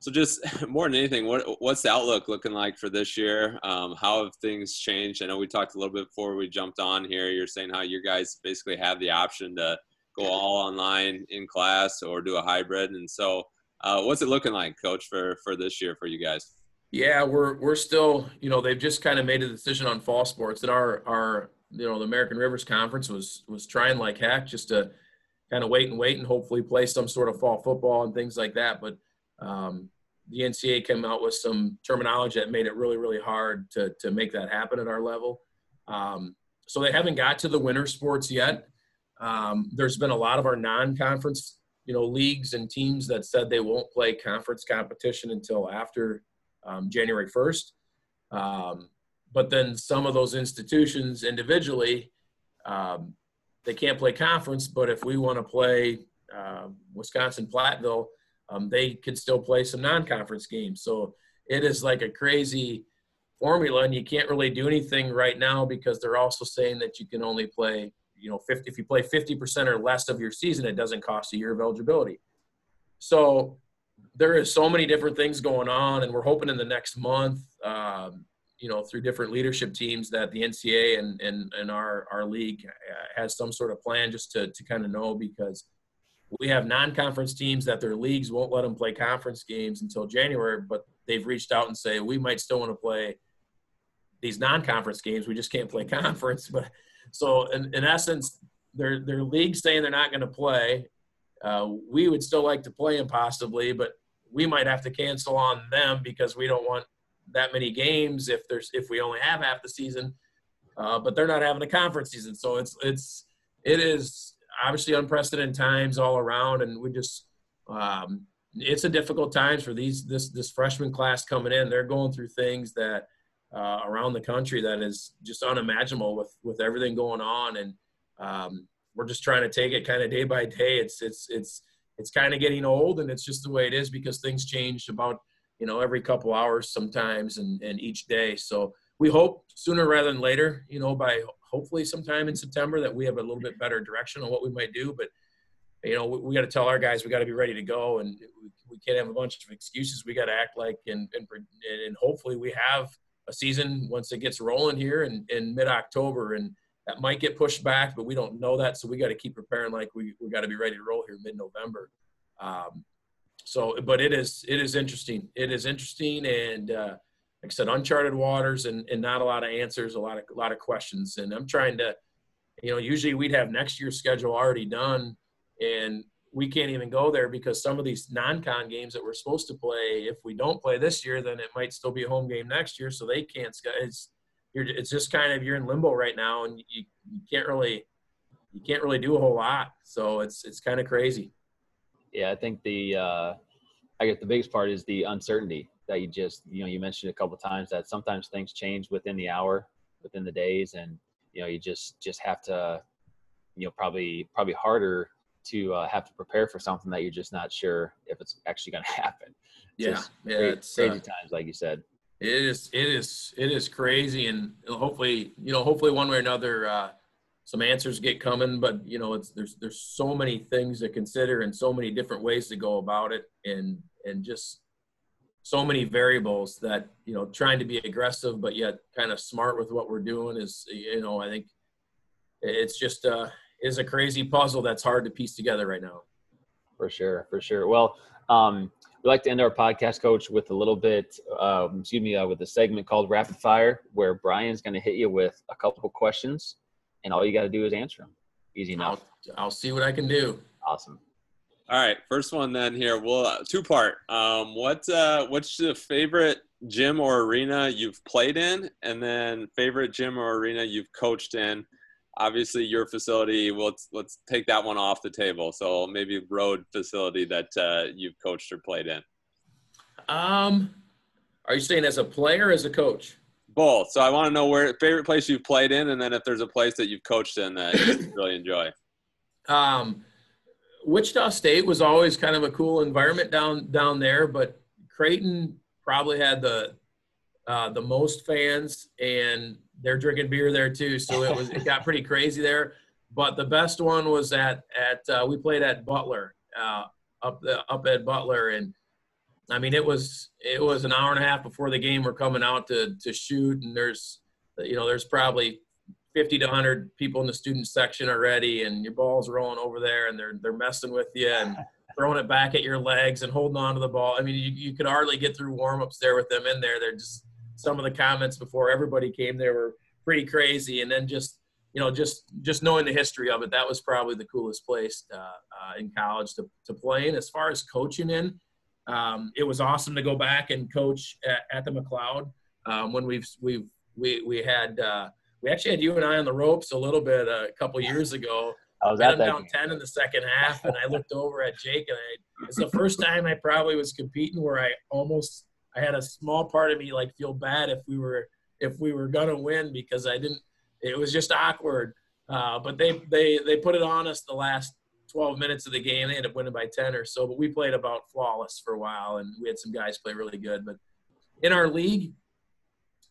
Speaker 3: so, just more than anything, what what's the outlook looking like for this year? Um, how have things changed? I know we talked a little bit before we jumped on here. You're saying how you guys basically have the option to go all online in class or do a hybrid, and so uh, what's it looking like, Coach, for for this year for you guys?
Speaker 2: Yeah, we're we're still, you know, they've just kind of made a decision on fall sports. That our our you know the American Rivers Conference was was trying like heck just to kind of wait and wait and hopefully play some sort of fall football and things like that. But um, the NCAA came out with some terminology that made it really, really hard to, to make that happen at our level. Um, so they haven't got to the winter sports yet. Um, there's been a lot of our non-conference, you know, leagues and teams that said they won't play conference competition until after um, January 1st. Um, but then some of those institutions individually, um, they can't play conference. But if we want to play uh, Wisconsin Platteville, um, they could still play some non-conference games. So it is like a crazy formula, and you can't really do anything right now because they're also saying that you can only play, you know, 50, if you play 50% or less of your season, it doesn't cost a year of eligibility. So there is so many different things going on, and we're hoping in the next month, um, you know, through different leadership teams that the NCAA and and, and our our league has some sort of plan just to to kind of know because we have non-conference teams that their leagues won't let them play conference games until January, but they've reached out and say we might still want to play these non-conference games. We just can't play conference. But so in, in essence, their their league saying they're not going to play. Uh, we would still like to play them possibly, but we might have to cancel on them because we don't want that many games if there's if we only have half the season. Uh, but they're not having a conference season, so it's it's it is obviously unprecedented times all around, and we just um, it's a difficult times for these this this freshman class coming in. They're going through things that uh, around the country that is just unimaginable with with everything going on, and um, we're just trying to take it kind of day by day. It's it's it's it's kind of getting old, and it's just the way it is because things change about you know every couple hours sometimes, and and each day. So we hope sooner rather than later, you know, by hopefully sometime in September that we have a little bit better direction on what we might do. But you know, we, we got to tell our guys we got to be ready to go, and we, we can't have a bunch of excuses. We got to act like and, and and hopefully we have a season once it gets rolling here in, in mid October, and that might get pushed back, but we don't know that, so we got to keep preparing like we we got to be ready to roll here mid November. Um, so, but it is it is interesting. It is interesting, and uh, like I said, uncharted waters and, and not a lot of answers, a lot of a lot of questions. And I'm trying to, you know, usually we'd have next year's schedule already done, and we can't even go there because some of these non-con games that we're supposed to play, if we don't play this year, then it might still be a home game next year. So they can't. It's you're, it's just kind of you're in limbo right now, and you, you can't really you can't really do a whole lot. So it's it's kind of crazy.
Speaker 4: Yeah, I think the uh, I guess the biggest part is the uncertainty that you just you know you mentioned a couple times that sometimes things change within the hour within the days and you know you just just have to you know probably probably harder to uh, have to prepare for something that you're just not sure if it's actually going to happen
Speaker 2: yeah yeah
Speaker 4: crazy,
Speaker 2: it's
Speaker 4: crazy
Speaker 2: uh,
Speaker 4: times like you said
Speaker 2: it is it is it is crazy and hopefully you know hopefully one way or another uh, some answers get coming but you know it's there's there's so many things to consider and so many different ways to go about it and and just so many variables that you know trying to be aggressive but yet kind of smart with what we're doing is you know i think it's just uh is a crazy puzzle that's hard to piece together right now.
Speaker 4: For sure for sure. Well um we like to end our podcast coach with a little bit um, excuse me uh, with a segment called rapid fire where brian's going to hit you with a couple questions and all you got to do is answer them easy enough
Speaker 2: I'll, I'll see what i can do
Speaker 4: awesome
Speaker 3: All right, first one then here. Well, uh, two part. Um, what uh, what's the favorite gym or arena you've played in, and then favorite gym or arena you've coached in? Obviously, your facility. Well, let's let's take that one off the table. So maybe road facility that uh, you've coached or played in.
Speaker 2: um are you saying as a player as a coach
Speaker 3: Both. So I want to know where favorite place you've played in, and then if there's a place that you've coached in that you really enjoy.
Speaker 2: um Wichita State was always kind of a cool environment down down there, but Creighton probably had the uh, the most fans, and they're drinking beer there too. So it was it got pretty crazy there. But the best one was at at uh, we played at Butler uh, up the, up at Butler, and I mean it was it was an hour and a half before the game. We're coming out to to shoot, and there's you know there's probably 50 to 100 people in the student section already and your ball's rolling over there and they're they're messing with you and throwing it back at your legs and holding on to the ball. I mean, you, you could hardly get through warm-ups there with them in there. They're just some of the comments before everybody came there were pretty crazy and then just you know just just knowing the history of it that was probably the coolest place uh, uh, in college to, to play in as far as coaching in um, it was awesome to go back and coach at, at the McLeod um, when we've we've we, we had uh, we actually had you and I on the ropes a little bit a couple years ago.
Speaker 4: I was at that
Speaker 2: down
Speaker 4: game.
Speaker 2: ten in the second half, and I looked over at Jake, and I, it's the first time I probably was competing where I almost I had a small part of me like feel bad if we were if we were gonna win because I didn't. It was just awkward. Uh, but they they they put it on us the last 12 minutes of the game. They ended up winning by 10 or so, but we played about flawless for a while, and we had some guys play really good. But in our league,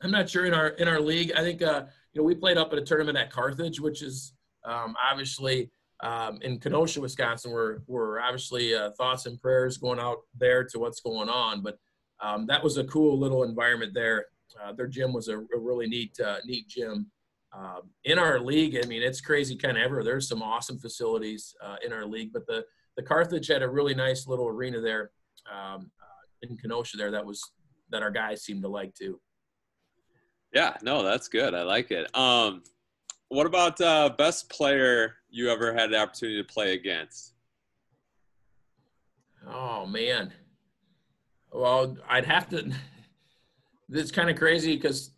Speaker 2: I'm not sure in our in our league. I think uh, you know we played up at a tournament at Carthage, which is um, obviously um, in Kenosha, Wisconsin. We're we're obviously uh, thoughts and prayers going out there to what's going on, but um, that was a cool little environment there. Uh, their gym was a, a really neat uh, neat gym. Um, in our league, I mean, it's crazy kind of ever. There's some awesome facilities uh, in our league, but the the Carthage had a really nice little arena there um, uh, in Kenosha there that was that our guys seemed to like too.
Speaker 3: Yeah, no, that's good. I like it. Um, what about uh, best player you ever had the opportunity to play against?
Speaker 2: Oh man. Well, I'd have to. It's kind of crazy because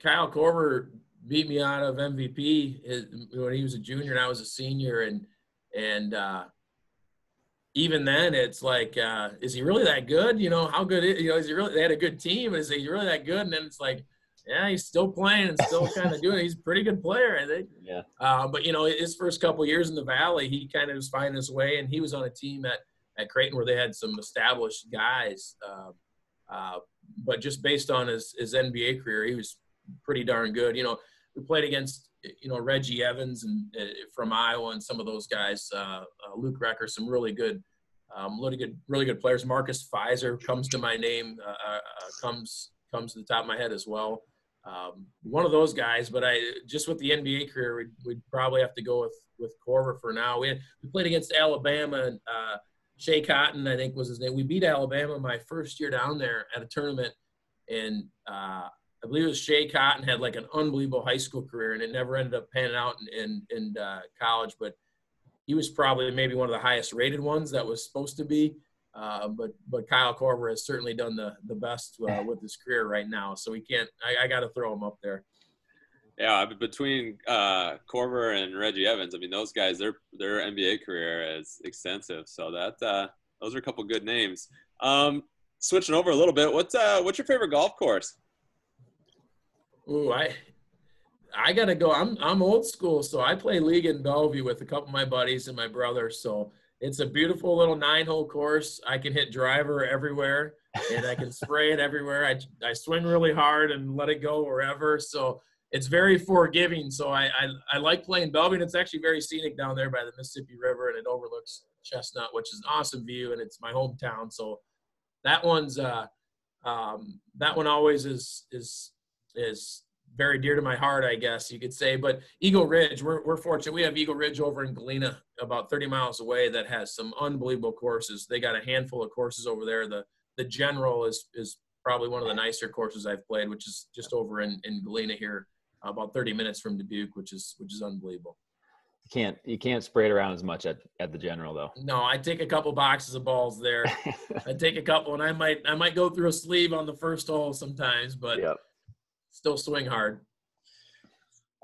Speaker 2: Kyle Korver beat me out of MVP when he was a junior and I was a senior, and and uh, even then, it's like, uh, is he really that good? You know, how good? Is, you know, is he really? They had a good team. Is he really that good? And then it's like, yeah, he's still playing and still kind of doing. It. He's a pretty good player, I think.
Speaker 4: Yeah.
Speaker 2: Uh, but you know, his first couple years in the Valley, he kind of was finding his way, and he was on a team at at Creighton where they had some established guys. Uh, uh, but just based on his his NBA career, he was pretty darn good. You know, we played against you know Reggie Evans and uh, from Iowa and some of those guys, uh, uh, Luke Recker, some really good, um, really good, really good players. Marcus Fizer comes to my name, uh, uh, comes comes to the top of my head as well. Um, one of those guys, but I just with the NBA career, we'd, we'd probably have to go with with Korver for now. We had, we played against Alabama and Schea Cotton, I think was his name. We beat Alabama my first year down there at a tournament, and I believe it was Schea Cotton had like an unbelievable high school career, and it never ended up panning out in in, in uh, college. But he was probably maybe one of the highest rated ones that was supposed to be. Uh, but but Kyle Korver has certainly done the the best uh, with his career right now. So we can't. I, I got to throw him up there.
Speaker 3: Yeah, between uh, Korver and Reggie Evans, I mean those guys, their their NBA career is extensive. So that uh, those are a couple good names. Um, switching over a little bit, what's uh, what's your favorite golf course?
Speaker 2: Ooh, I I gotta go. I'm I'm old school, so I play league in Bellevue with a couple of my buddies and my brother. So it's a beautiful little nine hole course. I can hit driver everywhere and I can spray it everywhere. I I swing really hard and let it go wherever. So it's very forgiving. So I I, I like playing Bellevue. It's actually very scenic down there by the Mississippi River, and it overlooks Chestnut, which is an awesome view, and it's my hometown. So that one's uh um that one always is is is very dear to my heart, I guess you could say. But Eagle Ridge, we're, we're fortunate. We have Eagle Ridge over in Galena, about 30 miles away, that has some unbelievable courses. They got a handful of courses over there. The the General is is probably one of the nicer courses I've played, which is just over in, in Galena here, about 30 minutes from Dubuque, which is which is unbelievable.
Speaker 4: You can't you can't spray it around as much at, at the General though.
Speaker 2: No, I take a couple boxes of balls there. I take a couple, and I might I might go through a sleeve on the first hole sometimes, but.
Speaker 4: Yep
Speaker 2: still swing hard.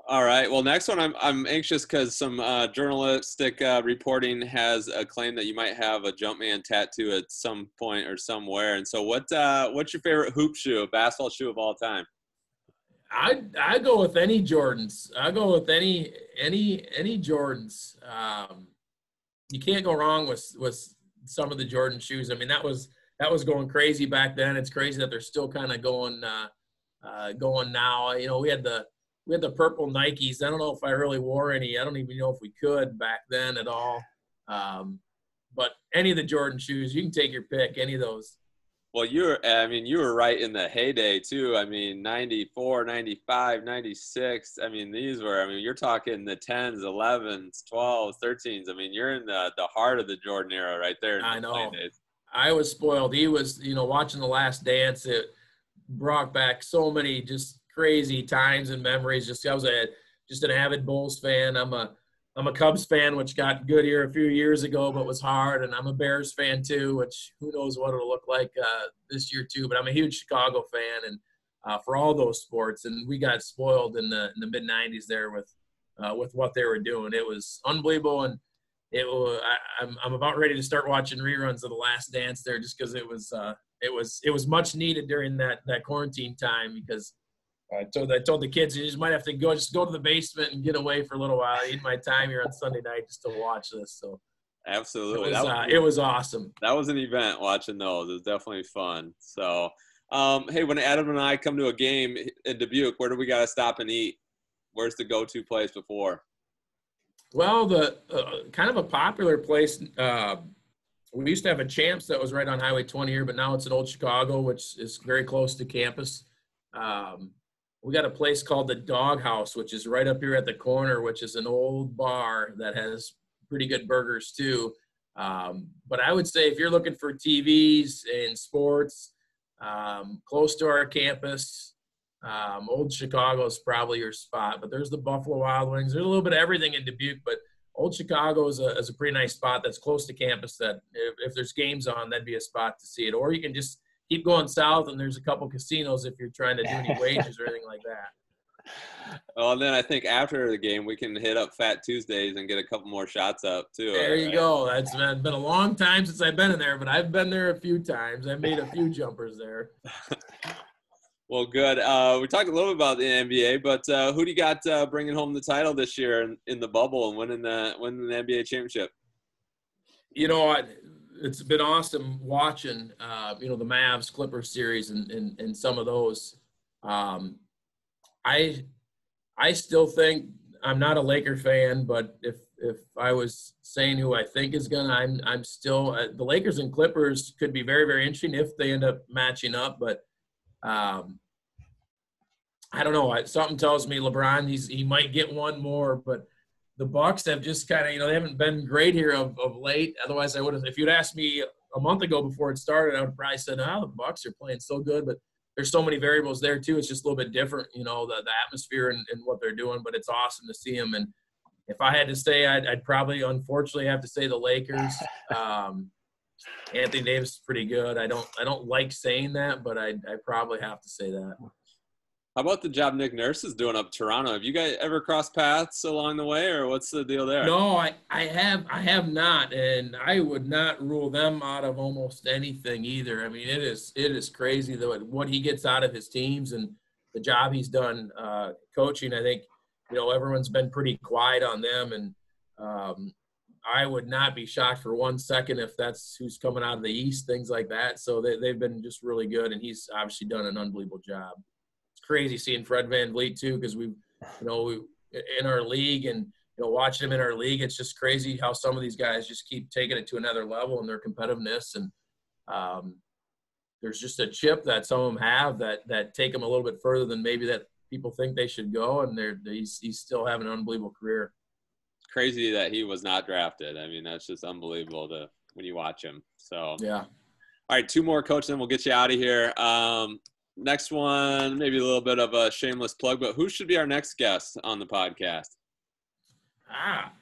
Speaker 3: All right. Well, next one, I'm I'm anxious because some uh, journalistic uh, reporting has a claim that you might have a Jumpman tattoo at some point or somewhere. And so, what uh, what's your favorite hoop shoe, basketball shoe of all time?
Speaker 2: I I go with any Jordans. I go with any any any Jordans. Um, you can't go wrong with with some of the Jordan shoes. I mean, that was that was going crazy back then. It's crazy that they're still kind of going uh, uh, going now. You know, we had the we had the purple Nikes. I don't know if I really wore any. I don't even know if we could back then at all. Um, but any of the Jordan shoes, you can take your pick. Any of those.
Speaker 3: Well, you were, I mean, you were right in the heyday too. I mean, 94, 95, 96. I mean, these were, I mean, you're talking the 10s, 11s, 12s, 13s. I mean, you're in the, the heart of the Jordan era right there.
Speaker 2: I know. I was spoiled. He was, you know, watching The Last Dance. It, brought back so many just crazy times and memories. Just I was a just an avid Bulls fan. I'm a I'm a Cubs fan, which got good here a few years ago, but was hard. And I'm a Bears fan too, which who knows what it'll look like uh, this year too. But I'm a huge Chicago fan, and uh, for all those sports. And we got spoiled in the in the mid '90s there with uh, with what they were doing. It was unbelievable, and it. I, am I'm, I'm about ready to start watching reruns of The Last Dance there, just because it was uh, it was it was much needed during that that quarantine time because I told I told the kids you just might have to go just go to the basement and get away for a little while. I need my time here on Sunday night just to watch this. So
Speaker 3: absolutely,
Speaker 2: it was, uh, it was awesome.
Speaker 3: That was an event watching those. It was definitely fun. So, um, hey, when Adam and I come to a game in Dubuque, where do we got to stop and eat? Where's the go-to place before?
Speaker 2: Well, the uh, kind of a popular place. Uh, we used to have a Champs that was right on Highway 20 here, but now it's in Old Chicago, which is very close to campus. Um, we got a place called the Dog House, which is right up here at the corner, which is an old bar that has pretty good burgers too. Um, but I would say if you're looking for TVs and sports um, close to our campus, um, Old Chicago is probably your spot. But there's the Buffalo Wild Wings. There's a little bit of everything in Dubuque, but Old Chicago is a, is a pretty nice spot that's close to campus. That if, if there's games on, that'd be a spot to see it. Or you can just keep going south, and there's a couple casinos if you're trying to do any wages or anything like that.
Speaker 3: Well, then I think after the game we can hit up Fat Tuesdays and get a couple more shots up too.
Speaker 2: There you go. That's been, been a long time since I've been in there, but I've been there a few times. I made a few jumpers there.
Speaker 3: well, good. Uh, we talked a little bit about the NBA, but uh, who do you got uh, bringing home the title this year in, in the bubble and winning the winning the NBA championship?
Speaker 2: You know, it's been awesome watching, uh, you know, the Mavs Clippers series and, and, and some of those. Um, I, I still think I'm not a Laker fan, but if, if I was saying who I think is gonna, I'm, I'm still uh, the Lakers and Clippers could be very, very interesting if they end up matching up. But um, I don't know. Something tells me LeBron he's he might get one more, but the Bucks have just kind of, you know, they haven't been great here of, of late. Otherwise, I would have. If you'd asked me a month ago before it started, I would probably said, "Oh, the Bucks are playing so good," but there's so many variables there too. It's just a little bit different, you know, the, the atmosphere and, and what they're doing. But it's awesome to see them. And if I had to say, I'd, I'd probably, unfortunately, have to say the Lakers. Um, Anthony Davis is pretty good. I don't, I don't like saying that, but I, I probably have to say that.
Speaker 3: How about the job Nick Nurse is doing up Toronto? Have you guys ever crossed paths along the way, or what's the deal there?
Speaker 2: No, I, I have I have not, and I would not rule them out of almost anything either. I mean, it is it is crazy though what he gets out of his teams and the job he's done uh, coaching. I think you know everyone's been pretty quiet on them, and um, I would not be shocked for one second if that's who's coming out of the East, things like that. So they, they've been just really good, and he's obviously done an unbelievable job crazy seeing Fred Van VanVleet too because we, you know, we, in our league and you know watching him in our league, it's just crazy how some of these guys just keep taking it to another level in their competitiveness and um, there's just a chip that some of them have that that take them a little bit further than maybe that people think they should go, and they're he's he's still having an unbelievable career.
Speaker 3: Crazy that he was not drafted. I mean, that's just unbelievable to when you watch him. So
Speaker 2: yeah.
Speaker 3: All right, two more, coach. Then we'll get you out of here. Um, next one, maybe a little bit of a shameless plug, but who should be our next guest on the podcast?
Speaker 2: Ah.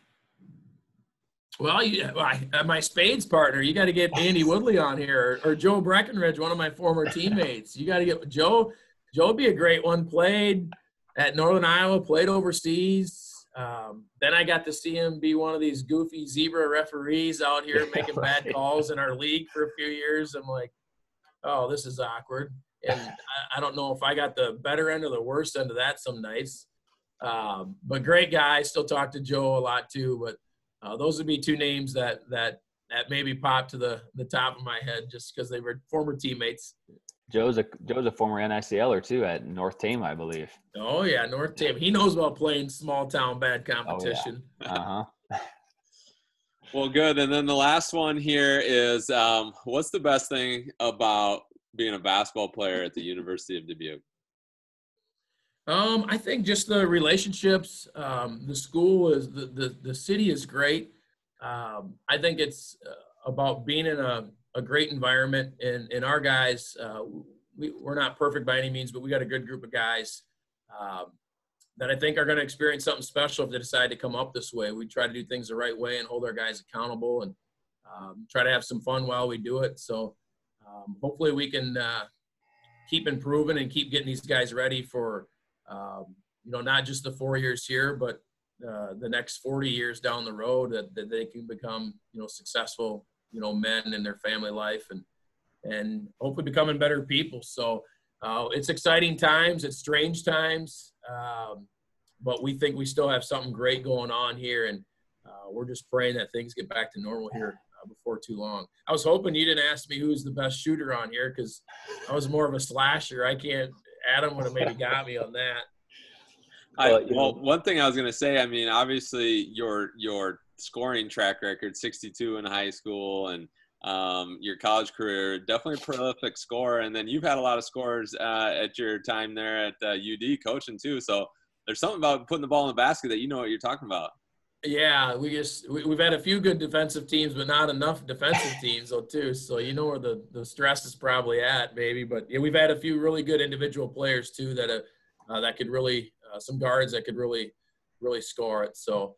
Speaker 2: Well, you, uh, my spades partner, you got to get Andy Woodley on here, or, or, Joe Breckenridge, one of my former teammates. You got to get Joe. Joe would be a great one. Played at Northern Iowa, played overseas. Um, then I got to see him be one of these goofy zebra referees out here making bad calls in our league for a few years. I'm like, oh, this is awkward and I, I, don't know if I got the better end or the worst end of that some nights. Um, but great guy. Still talk to Joe a lot too. But uh, those would be two names that that that maybe popped to the the top of my head just because they were former teammates.
Speaker 4: Joe's a Joe's a former NICLer too at North Tama, I believe.
Speaker 2: Oh yeah, North Tama. He knows about playing small town bad competition.
Speaker 4: Oh, yeah. Uh huh.
Speaker 3: well, good. And then the last one here is, um, what's the best thing about being a basketball player at the University of Dubuque?
Speaker 2: Um, I think just the relationships. Um, the school is the, the the city is great. Um, I think it's uh, about being in a, a great environment. And and our guys, uh, we we're not perfect by any means, but we got a good group of guys um, that I think are going to experience something special if they decide to come up this way. We try to do things the right way and hold our guys accountable and um, try to have some fun while we do it. So um, hopefully we can uh, keep improving and keep getting these guys ready for um, you know not just the four years here but uh, the next 40 years down the road that, that they can become you know successful you know men in their family life and and hopefully becoming better people. So uh, it's exciting times. It's strange times. Um, but we think we still have something great going on here. And uh, we're just praying that things get back to normal here before too long. I was hoping you didn't ask me who's the best shooter on here because I was more of a slasher. I can't. Adam would have maybe got me on that.
Speaker 3: I, well, one thing I was going to say, I mean, obviously your your scoring track record, 62 in high school, and um, your college career, definitely prolific scorer. And then you've had a lot of scores uh, at your time there at uh, UD coaching too. So there's something about putting the ball in the basket that you know what you're talking about.
Speaker 2: Yeah, we just we, have had a few good defensive teams, but not enough defensive teams though too. So you know where the the stress is probably at, maybe. But yeah, we've had a few really good individual players too that have, uh, that could really uh, some guards that could really really score it. So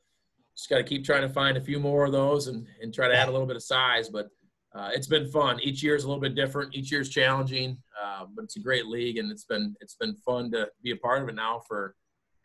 Speaker 2: just got to keep trying to find a few more of those and and try to add a little bit of size. But uh, it's been fun. Each year is a little bit different. Each year is challenging, uh, but it's a great league, and it's been it's been fun to be a part of it now for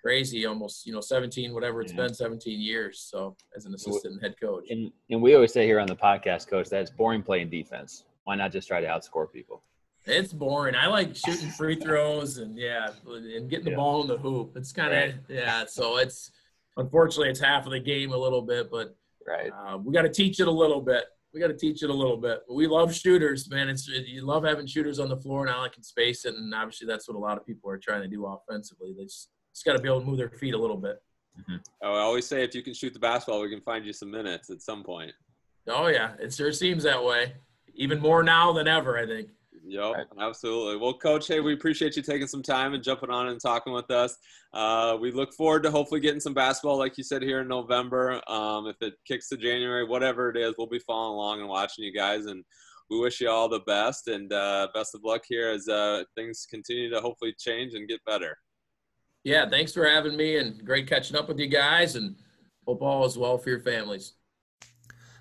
Speaker 2: crazy almost you know 17 whatever it's yeah. been 17 years so as an assistant head coach
Speaker 4: and, and we always say here on the podcast coach that it's boring playing defense why not just try to outscore people
Speaker 2: it's boring i like shooting free throws and yeah and getting the yeah. ball in the hoop it's kind of right. yeah so it's unfortunately it's half of the game a little bit but
Speaker 4: right
Speaker 2: uh, we got to teach it a little bit we got to teach it a little bit. But we love shooters, man. It's you love having shooters on the floor now. I can space it, and obviously that's what a lot of people are trying to do offensively. They just just got to be able to move their feet a little bit.
Speaker 3: Mm-hmm. Oh, I always say if you can shoot the basketball, we can find you some minutes at some point.
Speaker 2: Oh yeah, it sure seems that way. Even more now than ever, I think.
Speaker 3: Yep, right. absolutely. Well, Coach, hey, we appreciate you taking some time and jumping on and talking with us. Uh, we look forward to hopefully getting some basketball, like you said, here in November. Um, if it kicks to January, whatever it is, we'll be following along and watching you guys. And we wish you all the best and uh, best of luck here as uh, things continue to hopefully change and get better.
Speaker 2: Yeah, thanks for having me and great catching up with you guys and hope all is well for your families.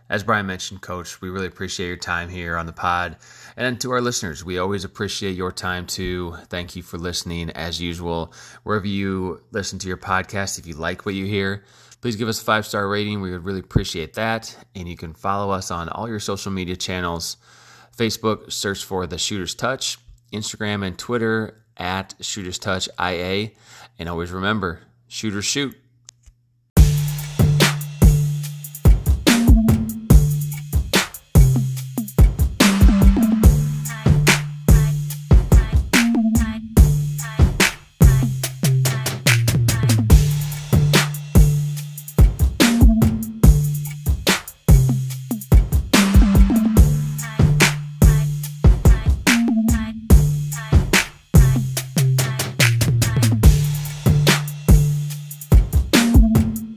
Speaker 1: As Brian mentioned, Coach, we really appreciate your time here on the pod. And to our listeners, we always appreciate your time too. Thank you for listening as usual. Wherever you listen to your podcast, if you like what you hear, please give us a five star rating. We would really appreciate that. And you can follow us on all your social media channels Facebook, search for The Shooter's Touch, Instagram and Twitter at Shooters Touch IA. And always remember, shooters shoot.